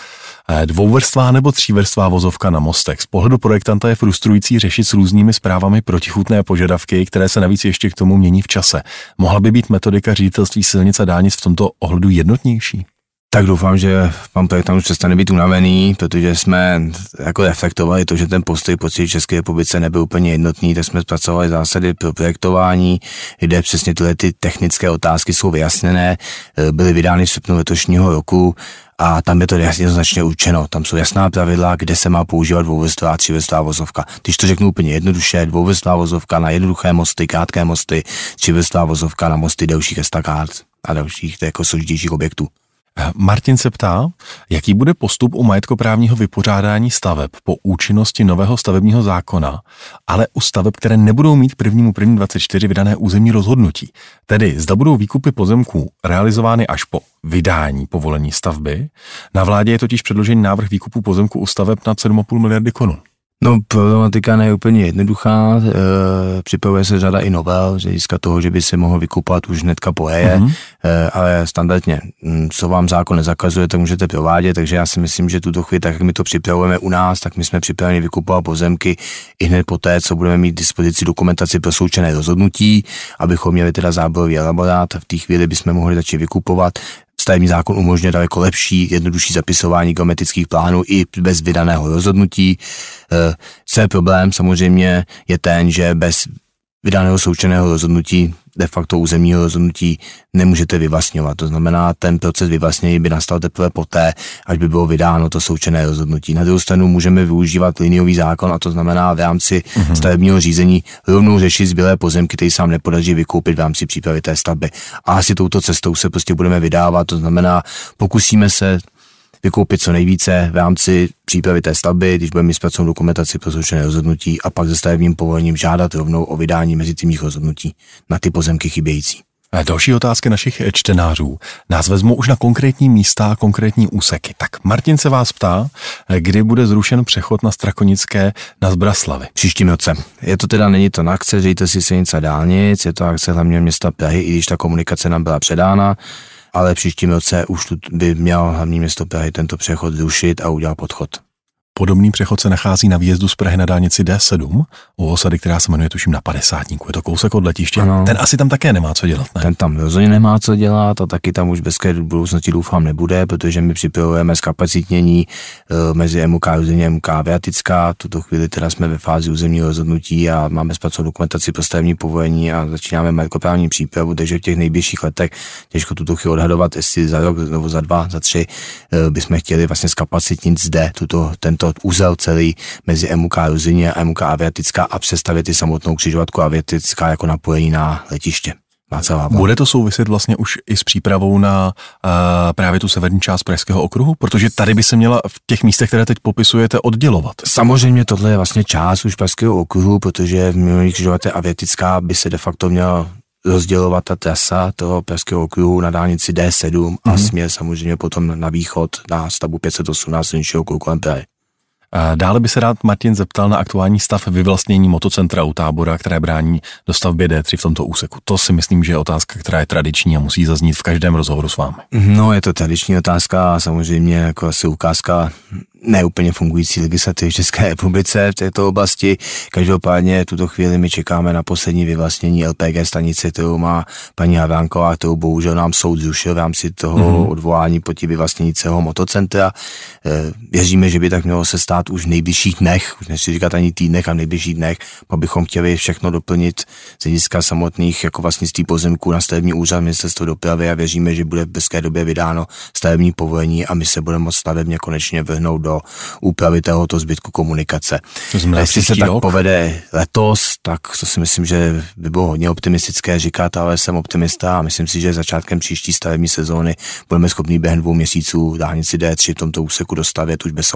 Eh, dvouvrstvá nebo třívrstvá vozovka na mostech. Z pohledu projektanta je frustrující řešit s různými zprávami protichutné požadavky, které se navíc ještě k tomu mění v čase. Mohla by být metodika ředitelství silnic a dálnic v tomto ohledu jednotnější? Tak doufám, že pan projektant už přestane být unavený, protože jsme jako reflektovali to, že ten postoj po celé České republice nebyl úplně jednotný, tak jsme zpracovali zásady pro projektování, kde přesně tyhle ty technické otázky jsou vyjasněné, byly vydány v srpnu letošního roku a tam je to jednoznačně určeno. Tam jsou jasná pravidla, kde se má používat dvouvrstvá a třívrstvá vozovka. Když to řeknu úplně jednoduše, dvouvrstvá vozovka na jednoduché mosty, krátké mosty, třívrstvá vozovka na mosty delších estakád a dalších jako složitějších objektů. Martin se ptá, jaký bude postup u majetkoprávního vypořádání staveb po účinnosti nového stavebního zákona, ale u staveb, které nebudou mít prvnímu první 24 vydané územní rozhodnutí. Tedy zda budou výkupy pozemků realizovány až po vydání povolení stavby. Na vládě je totiž předložený návrh výkupu pozemků u staveb na 7,5 miliardy korun. No, problematika není úplně jednoduchá, e, připravuje se řada i novel, z hlediska toho, že by se mohl vykupovat už hnedka po Eje, mm-hmm. e, ale standardně, m, co vám zákon nezakazuje, tak můžete provádět, takže já si myslím, že tuto chvíli, tak jak my to připravujeme u nás, tak my jsme připraveni vykupovat pozemky i hned po té, co budeme mít dispozici dokumentaci pro součené rozhodnutí, abychom měli teda záborový elaborát, v té chvíli bychom mohli začít vykupovat stavební zákon umožňuje daleko lepší, jednodušší zapisování geometrických plánů i bez vydaného rozhodnutí. Co je problém samozřejmě je ten, že bez vydaného součeného rozhodnutí, de facto územního rozhodnutí, nemůžete vyvlastňovat. To znamená, ten proces vyvlastnění by nastal teprve poté, až by bylo vydáno to součené rozhodnutí. Na druhou stranu můžeme využívat liniový zákon, a to znamená v rámci mm-hmm. stavebního řízení rovnou řešit zbylé pozemky, které se nám nepodaří vykoupit v rámci přípravy té stavby. A asi touto cestou se prostě budeme vydávat, to znamená, pokusíme se vykoupit co nejvíce v rámci přípravy té stavby, když budeme mít zpracovanou dokumentaci pro zrušené rozhodnutí a pak se stavebním povolením žádat rovnou o vydání mezi týmních rozhodnutí na ty pozemky chybějící. A další otázky našich čtenářů. Nás vezmu už na konkrétní místa a konkrétní úseky. Tak Martin se vás ptá, kdy bude zrušen přechod na Strakonické na Zbraslavy. Příštím roce. Je to teda, není to na akce si silnice dálnic, je to akce hlavně města Prahy, i když ta komunikace nám byla předána ale příštím roce už tu by měl hlavní město Prahy tento přechod zrušit a udělat podchod. Podobný přechod se nachází na výjezdu z Prahy na dálnici D7 u osady, která se jmenuje tuším na 50. Je to kousek od letiště. Ano. Ten asi tam také nemá co dělat, ne? Ten tam rozhodně nemá co dělat a taky tam už bezké budoucnosti doufám nebude, protože my připravujeme zkapacitnění e, mezi MUK a území MUK Aviatická. Tuto chvíli teda jsme ve fázi územního rozhodnutí a máme zpracovat dokumentaci pro stavební povolení a začínáme majetkoprávní přípravu, takže v těch nejbližších letech těžko tuto chvíli odhadovat, jestli za rok nebo za dva, za tři e, bychom chtěli vlastně zkapacitnit zde tuto, tento úzel celý mezi MUK Ruzině a MUK Aviatická a přestavit i samotnou křižovatku Aviatická jako napojení na letiště. Bude to souviset vlastně už i s přípravou na uh, právě tu severní část Pražského okruhu? Protože tady by se měla v těch místech, které teď popisujete, oddělovat. Samozřejmě tohle je vlastně část už Pražského okruhu, protože v minulých křižovaté Aviatická by se de facto měla rozdělovat ta trasa toho Pražského okruhu na dálnici D7 mm-hmm. a mhm. směr samozřejmě potom na východ na stavbu 518 silničního okruhu kolem Prahy. Dále by se rád Martin zeptal na aktuální stav vyvlastnění motocentra u tábora, které brání dostavbě D3 v tomto úseku. To si myslím, že je otázka, která je tradiční a musí zaznít v každém rozhovoru s vámi. No, je to tradiční otázka a samozřejmě jako asi ukázka neúplně fungující legislativy v České republice v této oblasti. Každopádně tuto chvíli my čekáme na poslední vyvlastnění LPG stanice, kterou má paní Havánková, kterou bohužel nám soud zrušil v rámci toho mm-hmm. odvolání proti vyvlastnění celého motocentra. E, věříme, že by tak mělo se stát už v nejbližších dnech, už nechci říkat ani týdnech a v nejbližších dnech, bychom chtěli všechno doplnit z hlediska samotných jako vlastnictví pozemků na stavební úřad ministerstvo dopravy a věříme, že bude v brzké době vydáno stavební povolení a my se budeme moct stavebně konečně vrhnout do úpravy tohoto zbytku komunikace. Jestli se tak rok? povede letos, tak to si myslím, že by bylo hodně optimistické říkat, ale jsem optimista a myslím si, že začátkem příští stavební sezóny budeme schopni během dvou měsíců dálnici D3 v tomto úseku dostavět už bez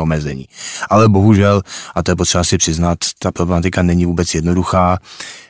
omezení. Ale bohužel, a to je potřeba si přiznat, ta problematika není vůbec jednoduchá.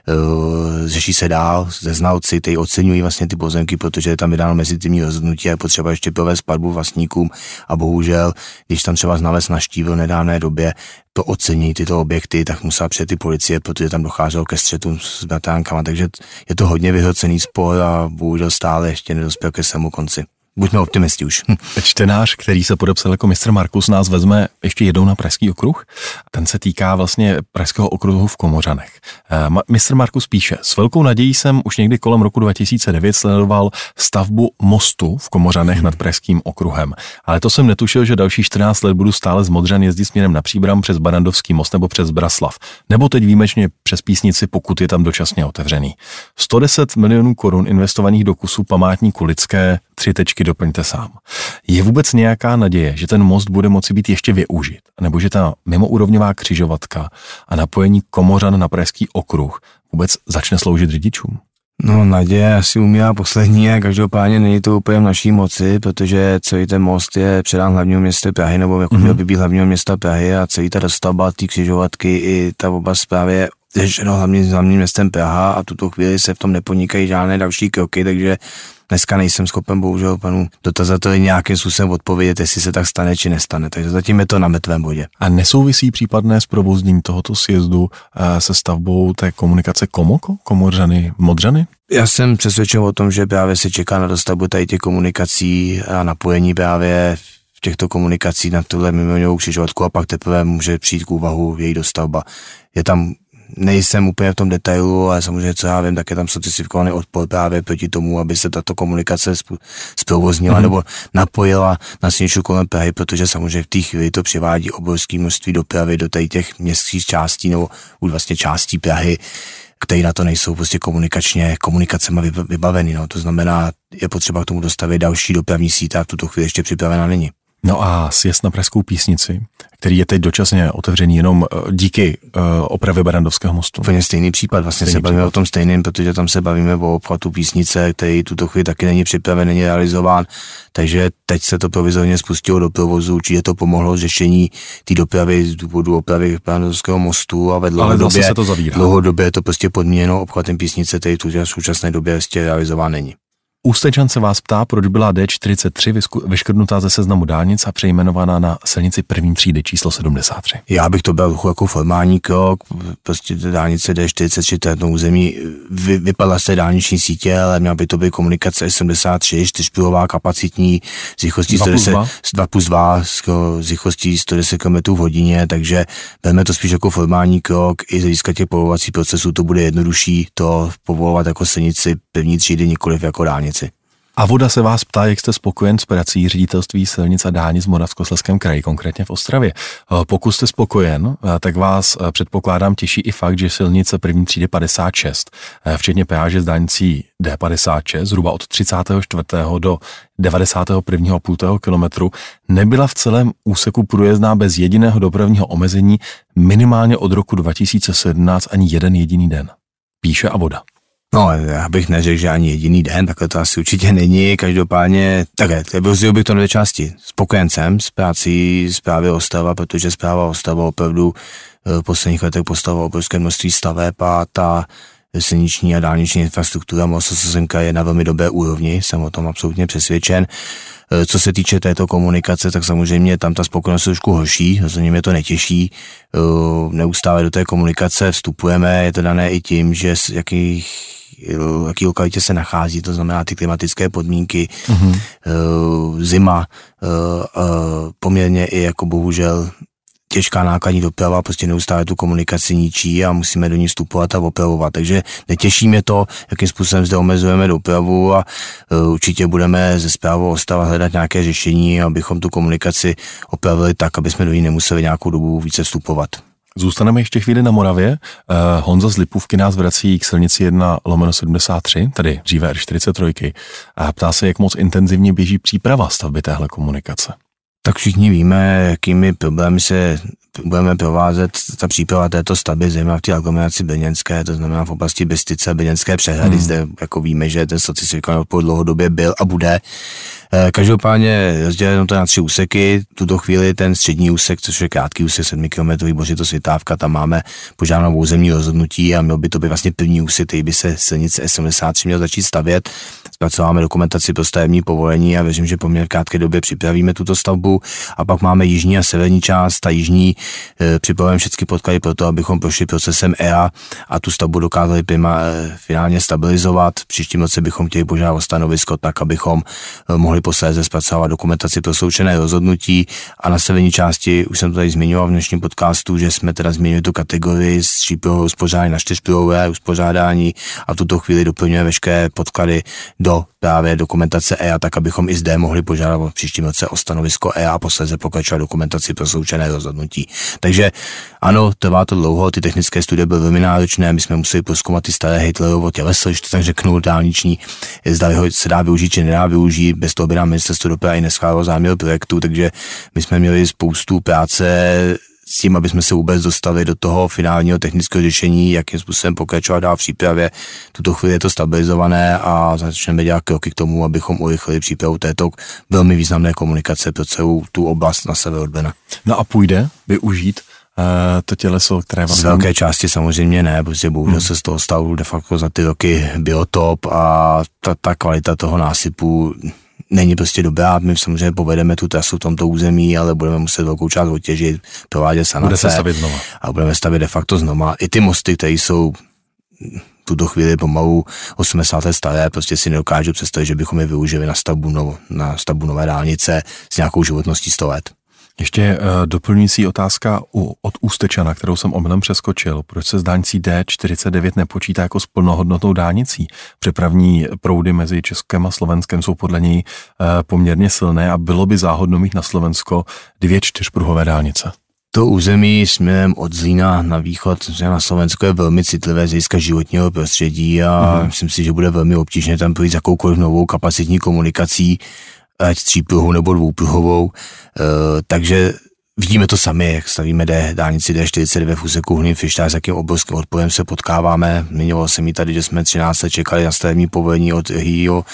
Eh, řeší se dál, ze znalci, ty oceňují vlastně ty pozemky, protože je tam vydáno mezitimní rozhodnutí a je potřeba ještě provést platbu vlastníkům a bohužel, když tam třeba znalec naštívil nedávné době, to ocení tyto objekty, tak musela přijet ty policie, protože tam docházelo ke střetům s bratánkama, takže je to hodně vyhrocený spor a bohužel stále ještě nedospěl ke svému konci. Buďme optimisti už. Čtenář, který se podepsal jako mistr Markus, nás vezme ještě jednou na Pražský okruh. Ten se týká vlastně Pražského okruhu v Komořanech. Eh, mistr Markus píše, s velkou nadějí jsem už někdy kolem roku 2009 sledoval stavbu mostu v Komořanech nad Pražským okruhem. Ale to jsem netušil, že další 14 let budu stále z Modřan jezdit směrem na Příbram přes Barandovský most nebo přes Braslav. Nebo teď výjimečně přes Písnici, pokud je tam dočasně otevřený. 110 milionů korun investovaných do kusu památníku lidské tři tečky doplňte sám. Je vůbec nějaká naděje, že ten most bude moci být ještě využit, nebo že ta mimoúrovňová křižovatka a napojení Komořan na Pražský okruh vůbec začne sloužit řidičům? No, naděje asi umírá poslední a každopádně není to úplně v naší moci, protože celý ten most je předán hlavního města Prahy, nebo jako mm-hmm. měl by být hlavního města Prahy a celý ta dostavba té křižovatky i ta oblast právě řešeno hlavně s hlavním městem Praha a tuto chvíli se v tom neponikají žádné další kroky, takže dneska nejsem schopen bohužel panu dotazateli nějakým způsobem odpovědět, jestli se tak stane či nestane. Takže zatím je to na mrtvém bodě. A nesouvisí případné s provozním tohoto sjezdu eh, se stavbou té komunikace Komoko, Komořany, Modřany? Já jsem přesvědčen o tom, že právě se čeká na dostavbu tady těch komunikací a napojení právě v těchto komunikací na tuhle mimoňovou křižovatku a pak teprve může přijít k úvahu její dostavba. Je tam nejsem úplně v tom detailu, ale samozřejmě, co já vím, tak je tam specifikovaný odpor právě proti tomu, aby se tato komunikace zprovoznila mm-hmm. nebo napojila na silničku kolem Prahy, protože samozřejmě v té chvíli to přivádí obrovské množství dopravy do těch městských částí nebo už vlastně částí Prahy, které na to nejsou prostě komunikačně, komunikacemi vybaveny. No. To znamená, je potřeba k tomu dostavit další dopravní síta, v tuto chvíli ještě připravena není. No a sjezd na Pražskou písnici, který je teď dočasně otevřený jenom eh, díky uh, opravě Barandovského mostu. Úplně stejný případ, vlastně stejný se bavíme případ. o tom stejným, protože tam se bavíme o obchvatu písnice, který tuto chvíli taky není připraven, není realizován, takže teď se to provizorně spustilo do provozu, určitě to pomohlo řešení té dopravy z důvodu opravy Barandovského mostu a ve dlouhodobě, se to zavírá. dlouhodobě je to prostě podmíněno obchvatem písnice, který tu v současné době ještě realizován není. Ústečan se vás ptá, proč byla D43 vyškrtnutá ze seznamu dálnic a přejmenovaná na silnici první třídy číslo 73. Já bych to byl trochu jako formální krok, prostě dálnice D43, to jedno území vy, vypadla z té dálniční sítě, ale měla by to být komunikace 73, čtyřpilová kapacitní s rychlostí 110, 2 plus 2, s rychlostí 110 km v hodině, takže vezme to spíš jako formální krok, i z hlediska těch povolovacích procesů to bude jednodušší to povolovat jako silnici první třídy, nikoliv jako dálnici. A voda se vás ptá, jak jste spokojen s prací ředitelství silnic a dálnic v Moravskoslezském kraji, konkrétně v Ostravě. Eh, pokud jste spokojen, eh, tak vás eh, předpokládám těší i fakt, že silnice první třídy 56, včetně peáže z dálnicí D56, zhruba od 34. do 91,5 kilometru, nebyla v celém úseku průjezdná bez jediného dopravního omezení minimálně od roku 2017 ani jeden jediný den. Píše a voda. No, já bych neřekl, že ani jediný den, takhle to asi určitě není. Každopádně, takhle, rozdělil bych to na dvě části. Spokojen jsem s prací zprávy Ostava, protože zpráva Ostava opravdu eh, v posledních letech postavila obrovské množství staveb a ta silniční a dálniční infrastruktura Moravskoslezska je na velmi dobré úrovni, jsem o tom absolutně přesvědčen. Eh, co se týče této komunikace, tak samozřejmě tam ta spokojenost je trošku horší, rozhodně mě to netěší. Eh, neustále do té komunikace vstupujeme, je to dané i tím, že z jakých jaký lokalitě se nachází, to znamená ty klimatické podmínky, mm-hmm. zima, eh, poměrně i jako bohužel těžká nákladní doprava prostě neustále tu komunikaci ničí a musíme do ní vstupovat a opravovat. Takže netěší mě to, jakým způsobem zde omezujeme dopravu a uh, určitě budeme ze zprávou ostava hledat nějaké řešení, abychom tu komunikaci opravili tak, aby jsme do ní nemuseli nějakou dobu více vstupovat. Zůstaneme ještě chvíli na Moravě. Uh, Honza z Lipůvky nás vrací k silnici 1 lomeno 73, tedy dříve R43, a ptá se, jak moc intenzivně běží příprava stavby téhle komunikace. Tak všichni víme, jakými problémy se budeme provázet ta příprava této stavby, zejména v té aglomeraci Brněnské, to znamená v oblasti Bystice a Brněnské přehrady, hmm. zde jako víme, že ten statistický po dlouhodobě byl a bude. Eh, každopádně rozděleno to na tři úseky. V tuto chvíli ten střední úsek, což je krátký úsek 7 km, bože to světávka, tam máme požádanou územní rozhodnutí a měl by to být vlastně první úsek, který by se silnice S73 měl začít stavět. Zpracováme dokumentaci pro stavební povolení a věřím, že poměrně krátké době připravíme tuto stavbu. A pak máme jižní a severní část. Ta jižní e, připravujeme všechny podklady pro to, abychom prošli procesem EA a tu stavbu dokázali prima, e, finálně stabilizovat. Příštím roce bychom chtěli požádat o stanovisko tak, abychom e, mohli posléze zpracovat dokumentaci pro součené rozhodnutí a na severní části, už jsem to tady zmiňoval v dnešním podcastu, že jsme teda změnili tu kategorii z třípilového uspořádání na čtyřpilové uspořádání a v tuto chvíli doplňujeme veškeré podklady do právě dokumentace EA, tak abychom i zde mohli požádat v příštím roce o stanovisko EA a posléze pokračovat dokumentaci pro součené rozhodnutí. Takže ano, trvá to dlouho, ty technické studie byly velmi náročné, my jsme museli proskoumat ty staré Hitlerovo těleso, když to tak řeknu, dálniční, zda ho se dá využít či nedá využít, bez toho by nám ministerstvo dopravy neschválilo záměr projektu, takže my jsme měli spoustu práce s tím, aby jsme se vůbec dostali do toho finálního technického řešení, jakým způsobem pokračovat dál v přípravě. Tuto chvíli je to stabilizované a začneme dělat kroky k tomu, abychom urychlili přípravu této velmi významné komunikace pro celou tu oblast na sever od No a půjde využít uh, to těleso, které vlastně... Z velké části samozřejmě ne, protože bohužel hmm. se z toho stalo de facto za ty roky biotop a ta, ta kvalita toho násypu není prostě dobrá. My samozřejmě povedeme tu trasu v tomto území, ale budeme muset velkou část otěžit, provádět sanace. Bude se stavit znova. A budeme stavit de facto znova. I ty mosty, které jsou tuto chvíli pomalu 80. staré, prostě si nedokážu představit, že bychom je využili na stavbu, no, na stavbu nové dálnice s nějakou životností 100 let. Ještě uh, doplňující otázka u, od Ústečana, kterou jsem omylem přeskočil. Proč se s dálnicí D49 nepočítá jako s plnohodnotnou dálnicí? Přepravní proudy mezi Českem a Slovenskem jsou podle něj uh, poměrně silné a bylo by záhodno mít na Slovensko dvě čtyřpruhové dálnice. To území směrem od Zlína na východ na Slovensko je velmi citlivé z hlediska životního prostředí a mm. myslím si, že bude velmi obtížné tam projít jakoukoliv novou kapacitní komunikací ať třípruhovou nebo dvoupruhovou, e, takže vidíme to sami, jak stavíme D, dálnici D49 v úseku Hný Fištár, s jakým obrovským odporem se potkáváme. Zmiňoval jsem mi tady, že jsme 13 let čekali na stavební povolení od jejího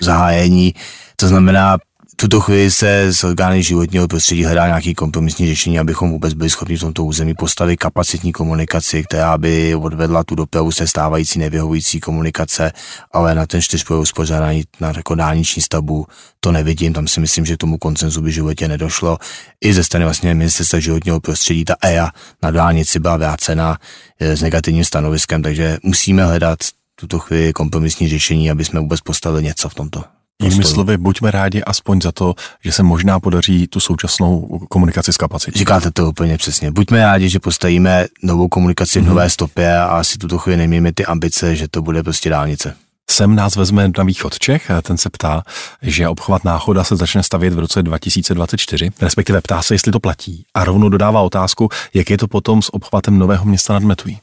zahájení. To znamená, tuto chvíli se s orgány životního prostředí hledá nějaký kompromisní řešení, abychom vůbec byli schopni v tomto území postavit kapacitní komunikaci, která by odvedla tu dopravu se stávající nevyhovující komunikace, ale na ten čtyřpojový uspořádání, na jako dálniční stavbu, to nevidím, tam si myslím, že tomu koncenzu by životě nedošlo. I ze strany vlastně ministerstva životního prostředí, ta EA na dálnici byla vrácena eh, s negativním stanoviskem, takže musíme hledat tuto chvíli kompromisní řešení, aby jsme vůbec postavili něco v tomto. Jinými slovy, buďme rádi aspoň za to, že se možná podaří tu současnou komunikaci kapacití. Říkáte to úplně přesně. Buďme rádi, že postavíme novou komunikaci v mm-hmm. nové stopě a asi tuto chvíli nemějme ty ambice, že to bude prostě dálnice. Sem nás vezme na východ Čech, ten se ptá, že obchvat náchoda se začne stavět v roce 2024, respektive ptá se, jestli to platí. A rovnou dodává otázku, jak je to potom s obchvatem Nového města nad Metují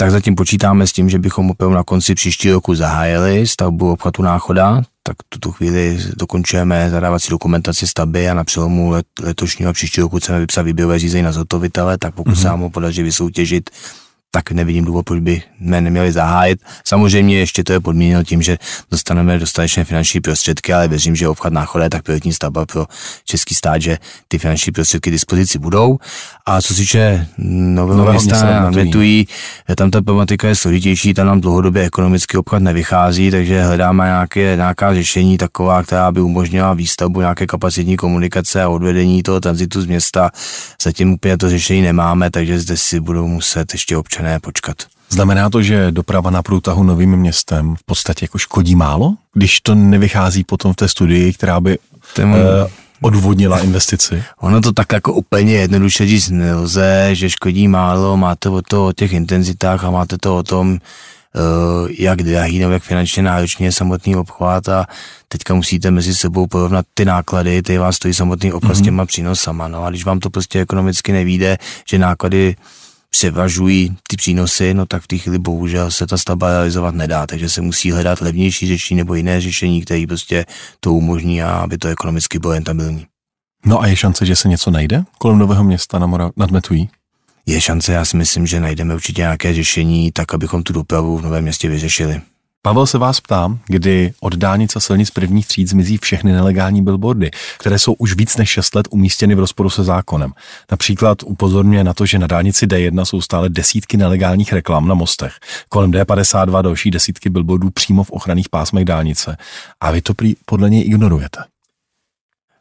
tak zatím počítáme s tím, že bychom opravdu na konci příštího roku zahájili stavbu obchvatu náchoda, tak tuto chvíli dokončujeme zadávací dokumentaci stavby a na přelomu let, letošního a příštího roku chceme vypsat výběrové řízení na zhotovitele, tak pokud mm-hmm. se nám podaří vysoutěžit tak nevidím důvod, proč by jsme neměli zahájit. Samozřejmě ještě to je podmíněno tím, že dostaneme dostatečné finanční prostředky, ale věřím, že obchod náchoda je tak pilotní stavba pro český stát, že ty finanční prostředky k dispozici budou. A co se týče nového, nového města nadvětují, tam ta problematika je složitější, tam nám dlouhodobě ekonomický obchod nevychází, takže hledáme nějaké, nějaká řešení taková, která by umožnila výstavbu nějaké kapacitní komunikace a odvedení toho tranzitu z města. Zatím úplně to řešení nemáme, takže zde si budou muset ještě občas ne počkat. Znamená to, že doprava na průtahu novým městem v podstatě jako škodí málo, když to nevychází potom v té studii, která by Ten... eh, odvodnila investici? Ono to tak jako úplně jednoduše říct nelze, že škodí málo, máte o to o těch intenzitách a máte to o tom, Uh, jak drahý nebo jak finančně náročný je samotný obchvat a teďka musíte mezi sebou porovnat ty náklady, ty vás stojí samotný obchvat mm-hmm. s mhm. těma přínosama. No a když vám to prostě ekonomicky nevíde, že náklady převažují ty přínosy, no tak v té chvíli bohužel se ta stavba realizovat nedá, takže se musí hledat levnější řešení nebo jiné řešení, které prostě to umožní a aby to ekonomicky bylo rentabilní. No a je šance, že se něco najde kolem Nového města na Mora- nad Metují? Je šance, já si myslím, že najdeme určitě nějaké řešení, tak abychom tu dopravu v Novém městě vyřešili. Pavel se vás ptá, kdy od dálnice silnic prvních tříd zmizí všechny nelegální billboardy, které jsou už víc než 6 let umístěny v rozporu se zákonem. Například upozorňuje na to, že na dálnici D1 jsou stále desítky nelegálních reklam na mostech, kolem D52 další desítky billboardů přímo v ochranných pásmech dálnice. A vy to podle něj ignorujete.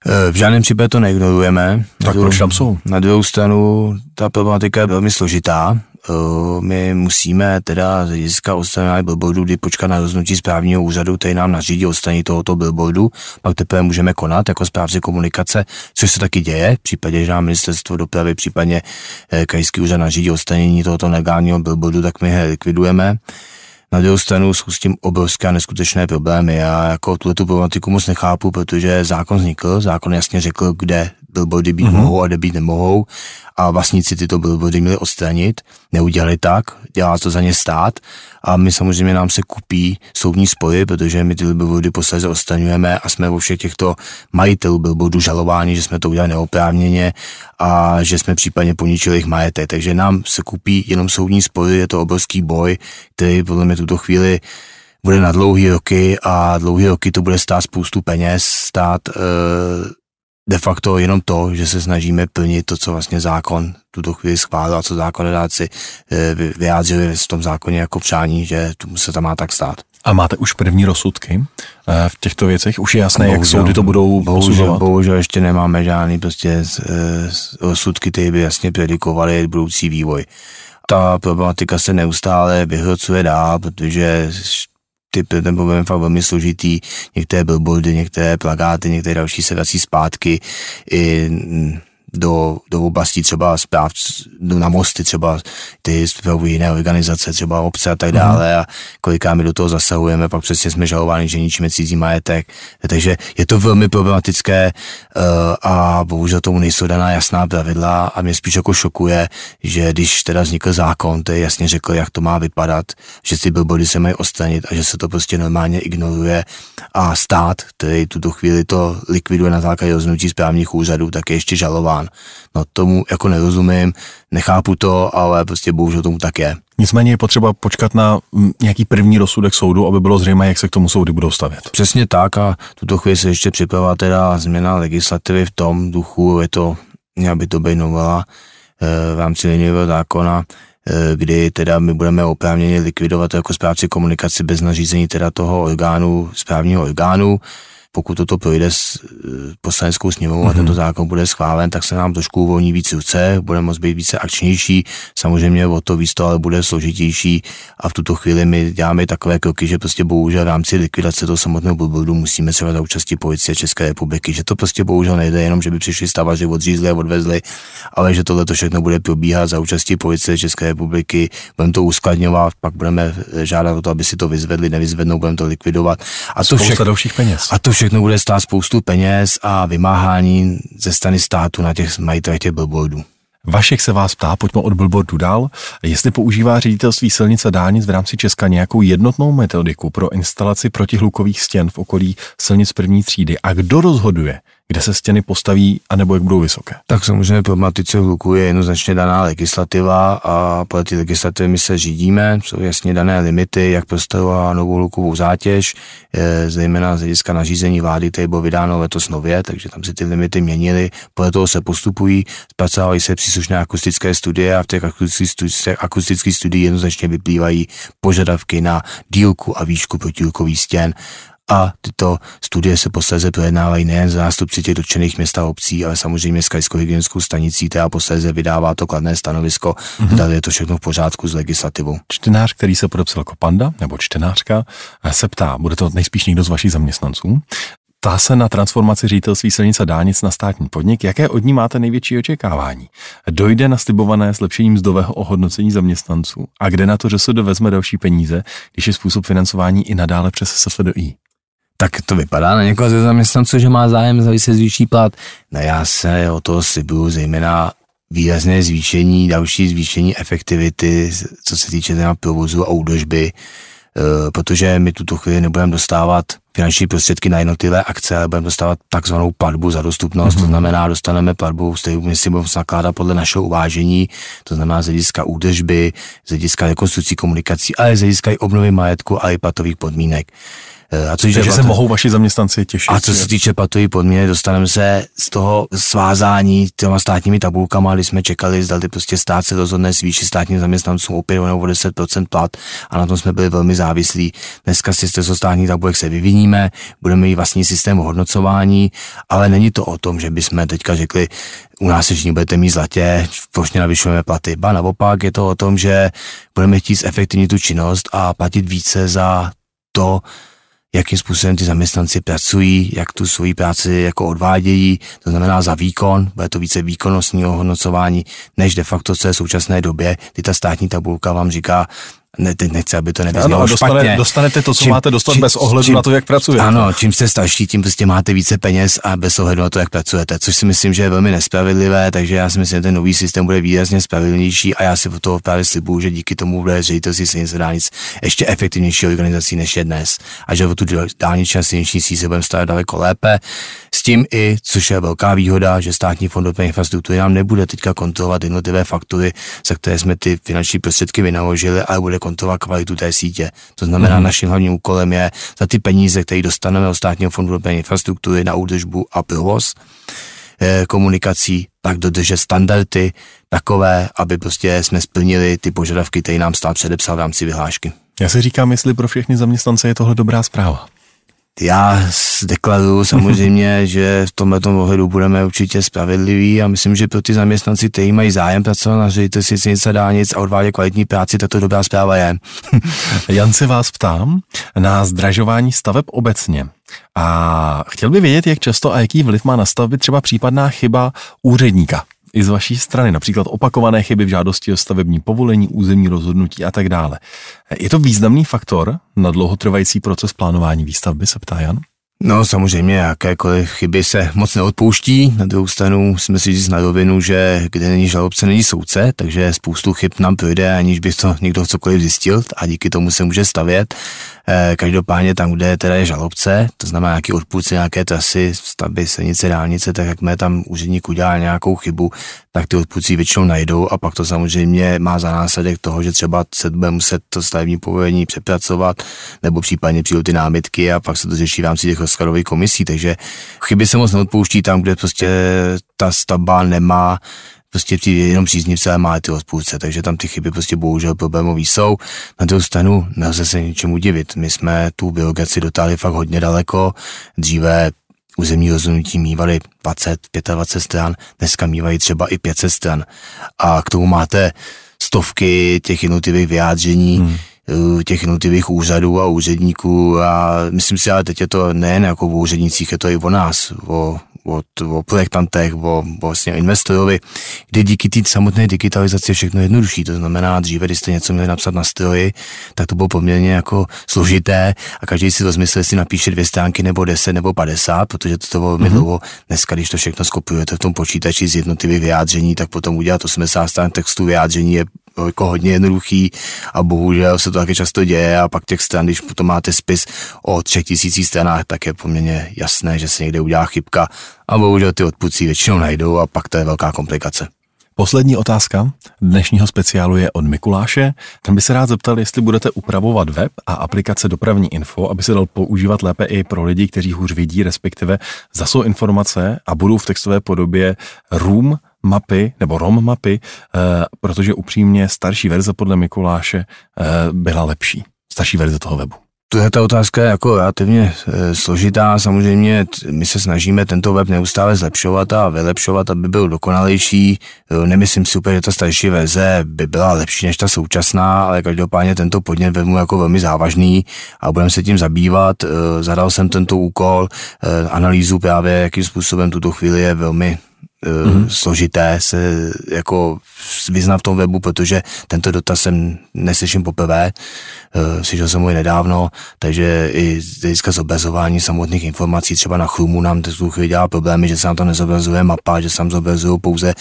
E, v žádném případě to neignorujeme. Tak proč tam jsou? Na druhou stranu ta problematika je velmi složitá. Eh, my musíme teda z hlediska odstranění billboardu, kdy počkat na rozhodnutí správního úřadu, který nám nařídí odstranění tohoto billboardu, pak teprve můžeme konat jako správci komunikace, což se taky děje, v případě, že nám ministerstvo dopravy, případně eh, krajský úřad nařídí odstranění tohoto negálního billboardu, tak my je likvidujeme. Na druhou stranu jsou s tím obrovské a neskutečné problémy. Já jako tuhle tu problematiku moc nechápu, protože zákon vznikl, zákon jasně řekl, kde billboardy být mm-hmm. mohou a kde být nemohou a vlastníci tyto billboardy měli odstranit. Neudělali tak, dělá to za ně stát a my samozřejmě nám se kupí soudní spory, protože my ty billboardy posledně odstraňujeme a jsme vo všech těchto majitelů billboardů žalováni, že jsme to udělali neoprávněně a že jsme případně poničili jejich majetek. Takže nám se kupí jenom soudní spory, je to obrovský boj, který podle mě tuto chvíli bude na dlouhý roky a dlouhý roky to bude stát spoustu peněz, stát e, de facto jenom to, že se snažíme plnit to, co vlastně zákon tuto chvíli schválil a co zákonodáci eh, vyjádřili v tom zákoně jako přání, že tomu se tam má tak stát. A máte už první rozsudky eh, v těchto věcech? Už je jasné, bohužel, jak soudy to budou bohužel, posuzovat? Bohužel ještě nemáme žádný prostě eh, rozsudky, které by jasně predikovaly budoucí vývoj. Ta problematika se neustále vyhrocuje dál, protože ty, ten problém je fakt velmi složitý, některé billboardy, některé plagáty, některé další se vrací zpátky. I do, do oblastí třeba zpráv, na mosty třeba, ty spravují jiné organizace, třeba obce a tak dále a koliká my do toho zasahujeme, pak přesně jsme žalováni, že ničíme cizí majetek, takže je to velmi problematické uh, a bohužel tomu nejsou daná jasná pravidla a mě spíš jako šokuje, že když teda vznikl zákon, to je jasně řekl, jak to má vypadat, že ty billboardy se mají odstranit a že se to prostě normálně ignoruje. A stát, který tuto chvíli to likviduje na základě rozhodnutí správních úřadů, tak je ještě žalován. No tomu jako nerozumím, nechápu to, ale prostě bohužel tomu tak je. Nicméně je potřeba počkat na mm, nějaký první rozsudek soudu, aby bylo zřejmé, jak se k tomu soudy budou stavět. Přesně tak a tuto chvíli se ještě připravila teda změna legislativy v tom duchu, je to, měla by to být novela e, v rámci liniového zákona, e, kdy teda my budeme oprávněni likvidovat jako správci komunikaci bez nařízení teda toho orgánu, správního orgánu, pokud toto projde s e, poslaneckou sněmovou mm-hmm. a tento mhm. zákon bude schválen, tak se nám trošku uvolní víc ruce, bude moct být více akčnější, samozřejmě o to víc to ale bude složitější a v tuto chvíli my děláme takové kroky, že prostě bohužel v rámci likvidace toho samotného billboardu musíme třeba za účastí policie České republiky, že to prostě bohužel nejde jenom, že by přišli stavaři, odřízli a odvezli, ale že tohle to všechno bude probíhat za účastí policie České republiky, budeme to uskladňovat, pak budeme žádat o to, aby si to vyzvedli, nevyzvednou, budeme to likvidovat. A to všechno, dalších peněz. A to všechno bude stát spoustu peněz a vymáhání ze strany státu na těch majitelech těch billboardů. Vašek se vás ptá, pojďme od billboardu dál, jestli používá ředitelství silnice dálnic v rámci Česka nějakou jednotnou metodiku pro instalaci protihlukových stěn v okolí silnic první třídy a kdo rozhoduje, kde se stěny postaví a nebo jak budou vysoké. Tak samozřejmě problematice hluku je jednoznačně daná legislativa a podle té legislativy my se řídíme, jsou jasně dané limity, jak postavovat novou hlukovou zátěž, zejména z hlediska nařízení vlády, které bylo vydáno letos nově, takže tam se ty limity měnily, podle toho se postupují, zpracovávají se příslušné akustické studie a v těch akustických studiích jednoznačně vyplývají požadavky na dílku a výšku protihlukových stěn a tyto studie se posléze projednávají nejen zástupci těch dotčených měst a obcí, ale samozřejmě s krajskou hygienickou stanicí, která posléze vydává to kladné stanovisko, mm-hmm. zda je to všechno v pořádku s legislativou. Čtenář, který se podepsal jako panda, nebo čtenářka, se ptá, bude to nejspíš někdo z vašich zaměstnanců, Ptá se na transformaci ředitelství silnic a dálnic na státní podnik. Jaké od ní máte největší očekávání? Dojde na slibované zlepšení mzdového ohodnocení zaměstnanců? A kde na to že se vezme další peníze, když je způsob financování i nadále přes SFDI? Tak to vypadá na někoho ze zaměstnanců, že má zájem za se zvýší plat. No já se o to slibuju zejména výrazné zvýšení, další zvýšení efektivity, co se týče teda provozu a údržby, e, protože my tuto chvíli nebudeme dostávat finanční prostředky na jednotlivé akce, ale budeme dostávat takzvanou platbu za dostupnost, mm-hmm. to mhm. znamená, dostaneme platbu, s kterou my si budeme nakládat podle našeho uvážení, to znamená z hlediska údržby, z hlediska rekonstrukcí komunikací, ale z hlediska i obnovy majetku a i platových podmínek. Eh, a co Takže se mohou vaši zaměstnanci těšit. A co se týče platový podmínek, dostaneme se z toho svázání těma státními tabulkama, kdy jsme čekali, zda prostě stát se rozhodne zvýšit státním zaměstnancům opět o 10% plat a na tom jsme byli velmi závislí. Dneska si z státních tabulek se vyviníme, budeme mít vlastní systém hodnocování, ale není to o tom, že bychom teďka řekli, u nás se budete mít zlatě, plošně navyšujeme platy. Ba naopak je to o tom, že budeme chtít zefektivnit tu činnost a platit více za to, jakým způsobem ty zaměstnanci pracují, jak tu svoji práci jako odvádějí, to znamená za výkon, bude to více výkonnostního hodnocování, než de facto, co je v současné době, kdy ta státní tabulka vám říká, ne, teď nechci, aby to nevyznělo dostane, špatně. Dostanete to, co čím, máte dostat čím, bez ohledu čím, na to, jak pracujete. Ano, čím jste starší, tím prostě máte více peněz a bez ohledu na to, jak pracujete, což si myslím, že je velmi nespravedlivé, takže já si myslím, že ten nový systém bude výrazně spravedlnější a já si od toho právě slibuju, že díky tomu bude ředitelství silnic dálnic ještě efektivnější organizací než je dnes a že o tu dálniční a silniční síť se budeme stavět daleko lépe. S tím i, což je velká výhoda, že státní fond dopravní infrastruktury nám nebude teďka kontrolovat jednotlivé faktury, za které jsme ty finanční prostředky vynaložili, ale bude kontrolovat kvalitu té sítě. To znamená, mm. naším hlavním úkolem je za ty peníze, které dostaneme od státního fondu dopravní infrastruktury na údržbu a provoz eh, komunikací, tak dodržet standardy takové, aby prostě jsme splnili ty požadavky, které nám stát předepsal v rámci vyhlášky. Já si říkám, jestli pro všechny zaměstnance je tohle dobrá zpráva. Já deklaruju samozřejmě, že v tomto ohledu budeme určitě spravedliví a myslím, že pro ty zaměstnanci, kteří mají zájem pracovat na ředitelství silnice dálnic a odvádět kvalitní práci, tato dobrá zpráva je. Jan se vás ptám na zdražování staveb obecně. A chtěl by vědět, jak často a jaký vliv má na stavby třeba případná chyba úředníka i z vaší strany, například opakované chyby v žádosti o stavební povolení, územní rozhodnutí a tak dále. Je to významný faktor na dlouhotrvající proces plánování výstavby, se ptá Jan? No samozřejmě, jakékoliv chyby se moc neodpouští. Na druhou stranu musíme si říct na rovinu, že kde není žalobce, není soudce, takže spoustu chyb nám projde, aniž by to někdo cokoliv zjistil a díky tomu se může stavět. Eh, každopádně tam, kde teda je žalobce, to znamená nějaký odpůrce, nějaké trasy, stavby, silnice, dálnice, tak jak mě tam úředník udělá nějakou chybu, tak ty odpůrci většinou najdou a pak to samozřejmě má za následek toho, že třeba se bude muset to stavební povolení přepracovat nebo případně přijdou ty námitky a pak se to řeší v rámci těch rozkladových komisí, takže chyby se moc neodpouští tam, kde prostě ta stavba nemá prostě přijde jenom příznivce, má ty odpůrce, takže tam ty chyby prostě bohužel problémový jsou. Na druhou stranu nelze se ničemu divit. My jsme tu biogaci dotáhli fakt hodně daleko. Dříve územní rozhodnutí mývali 20, 25 stran, dneska mývají třeba i 500 stran. A k tomu máte stovky těch jednotlivých vyjádření, hmm těch jednotlivých úřadů a úředníků a myslím si, ale teď je to nejen jako o úřednicích, je to i o nás, o o, o projektantech, o, o vlastně investorovi, kdy díky té samotné digitalizaci je všechno jednodušší. To znamená, dříve, když jste něco měli napsat na stroji, tak to bylo poměrně jako složité a každý si rozmyslel, jestli napíše dvě stránky nebo deset nebo padesát, protože to bylo velmi mm-hmm. dlouho. Dneska, když to všechno skopujete v tom počítači z jednotlivých vyjádření, tak potom udělat 80 stran textu vyjádření je jako hodně jednoduchý a bohužel se to taky často děje a pak těch stran, když potom máte spis o třech tisících stranách, tak je poměrně jasné, že se někde udělá chybka a bohužel ty odpůrci většinou najdou a pak to je velká komplikace. Poslední otázka dnešního speciálu je od Mikuláše. Tam by se rád zeptal, jestli budete upravovat web a aplikace Dopravní info, aby se dal používat lépe i pro lidi, kteří hůř vidí, respektive zasou informace a budou v textové podobě room mapy nebo ROM mapy, eh, protože upřímně starší verze podle Mikuláše eh, byla lepší. Starší verze toho webu. To je ta otázka jako relativně e, složitá. Samozřejmě my se snažíme tento web neustále zlepšovat a vylepšovat, aby byl dokonalejší. Nemyslím si úplně, že ta starší verze by byla lepší než ta současná, ale každopádně tento podnět vezmu jako velmi závažný a budeme se tím zabývat. Zadal jsem tento úkol, analýzu právě, jakým způsobem tuto chvíli je velmi mm-hmm. složité se jako vyznat v tom webu, protože tento dotaz jsem neslyším poprvé, uh, slyšel jsem ho i nedávno, takže i z hlediska zobrazování samotných informací, třeba na Chrumu nám to chvíli dělá problémy, že se nám to nezobrazuje mapa, že se nám zobrazují pouze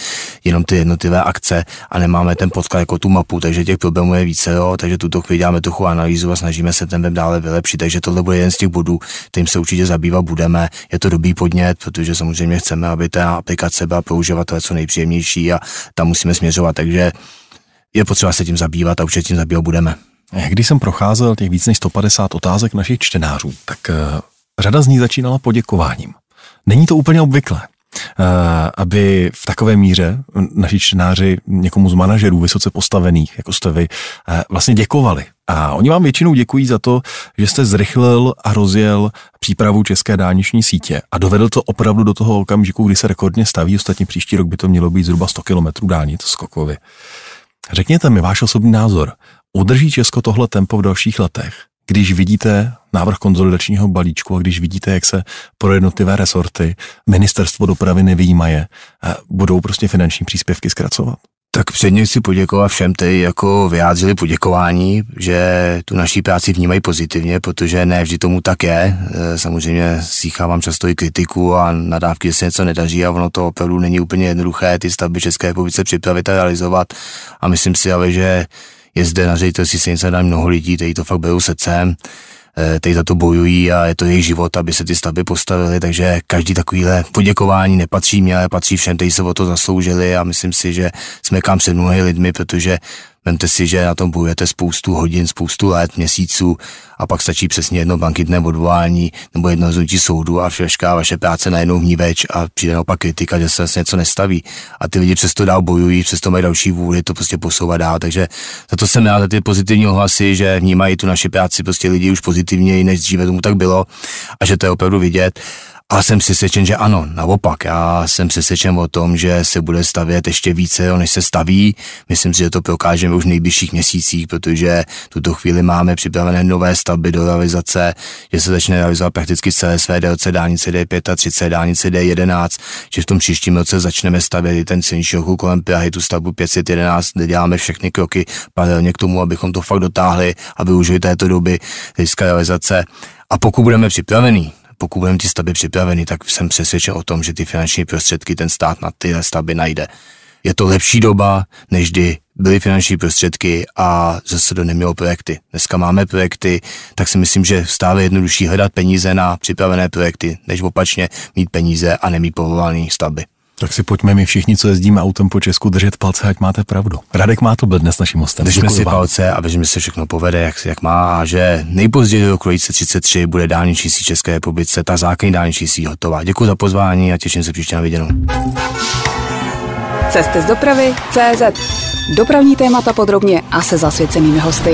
jenom ty jednotlivé akce a nemáme ten podklad jako tu mapu, takže těch problémů je více, jo, takže tuto chvíli děláme trochu analýzu a snažíme se ten web dále vylepšit, takže tohle bude jeden z těch bodů, kterým se určitě zabývat budeme. Je to dobrý podnět, protože samozřejmě chceme, aby ta aplikace byla pro uživatele co nejpříjemnější a tam musíme směřovat, takže je potřeba se tím zabývat a určitě tím zabývat budeme. Když jsem procházel těch víc než 150 otázek našich čtenářů, tak uh, řada z nich začínala poděkováním. Není to úplně obvyklé. Eh, aby v takové míře naši čtenáři někomu z manažerů vysoce postavených, jako jste vy, eh, vlastně děkovali. A oni vám většinou děkují za to, že jste zrychlil a rozjel přípravu české dálniční sítě a dovedl to opravdu do toho okamžiku, kdy se rekordně staví. Ostatně příští rok by to mělo být zhruba 100 km dálnic skokově. Řekněte mi váš osobní názor. Udrží Česko tohle tempo v dalších letech? když vidíte návrh konzolidačního balíčku a když vidíte, jak se pro jednotlivé resorty ministerstvo dopravy nevýjímaje, budou prostě finanční příspěvky zkracovat? Tak předně chci poděkovat všem, kteří jako vyjádřili poděkování, že tu naší práci vnímají pozitivně, protože ne vždy tomu tak je. E, samozřejmě slychávám často i kritiku a nadávky, že se něco nedaří a ono to opravdu není úplně jednoduché ty stavby České republice připravit a realizovat. A myslím si ale, že je zde na ředitelství dá mnoho lidí, kteří to fakt berou srdcem, eh, kteří za to bojují a je to jejich život, aby se ty stavby postavily, takže každý takovýhle poděkování nepatří mě, ale patří všem, kteří se o to zasloužili a myslím si, že jsme kam před mnoha lidmi, protože Vemte si, že na tom bojujete spoustu hodin, spoustu let, měsíců a pak stačí přesně jedno bankitné odvolání nebo jedno rozhodnutí soudu a všechna vaše práce najednou vníveč a přijde naopak kritika, že se něco nestaví. A ty lidi přesto dál bojují, přesto mají další vůli to prostě posouvat dál. Takže za to jsem rád za ty pozitivní ohlasy, že vnímají tu naši práci prostě lidi už pozitivněji, než dříve tomu tak bylo a že to je opravdu vidět. A jsem přesvědčen, že ano, naopak. Já jsem přesvědčen o tom, že se bude stavět ještě více, než se staví. Myslím si, že to prokážeme už v nejbližších měsících, protože tuto chvíli máme připravené nové stavby do realizace, že se začne realizovat prakticky celé své délce dálnice D35, dálnice D11, že v tom příštím roce začneme stavět i ten silniční okruh kolem Prahy, tu stavbu 511, kde děláme všechny kroky paralelně k tomu, abychom to fakt dotáhli a využili této doby realizace. A pokud budeme připravení, pokud budeme ty stavby připraveny, tak jsem přesvědčen o tom, že ty finanční prostředky ten stát na ty stavby najde. Je to lepší doba, než kdy byly finanční prostředky a zase to nemělo projekty. Dneska máme projekty, tak si myslím, že stále jednodušší hledat peníze na připravené projekty, než opačně mít peníze a nemít povolené stavby. Tak si pojďme my všichni, co jezdíme autem po Česku, držet palce, ať máte pravdu. Radek má to byl dnes naším hostem. Držíme si palce a věříme, že se všechno povede, jak, jak má, a že nejpozději do roku 2033 bude dálniční síť České republice, ta základní dálniční síť hotová. Děkuji za pozvání a těším se příště na viděnou. Cesty z dopravy CZ. Dopravní témata podrobně a se zasvěcenými hosty.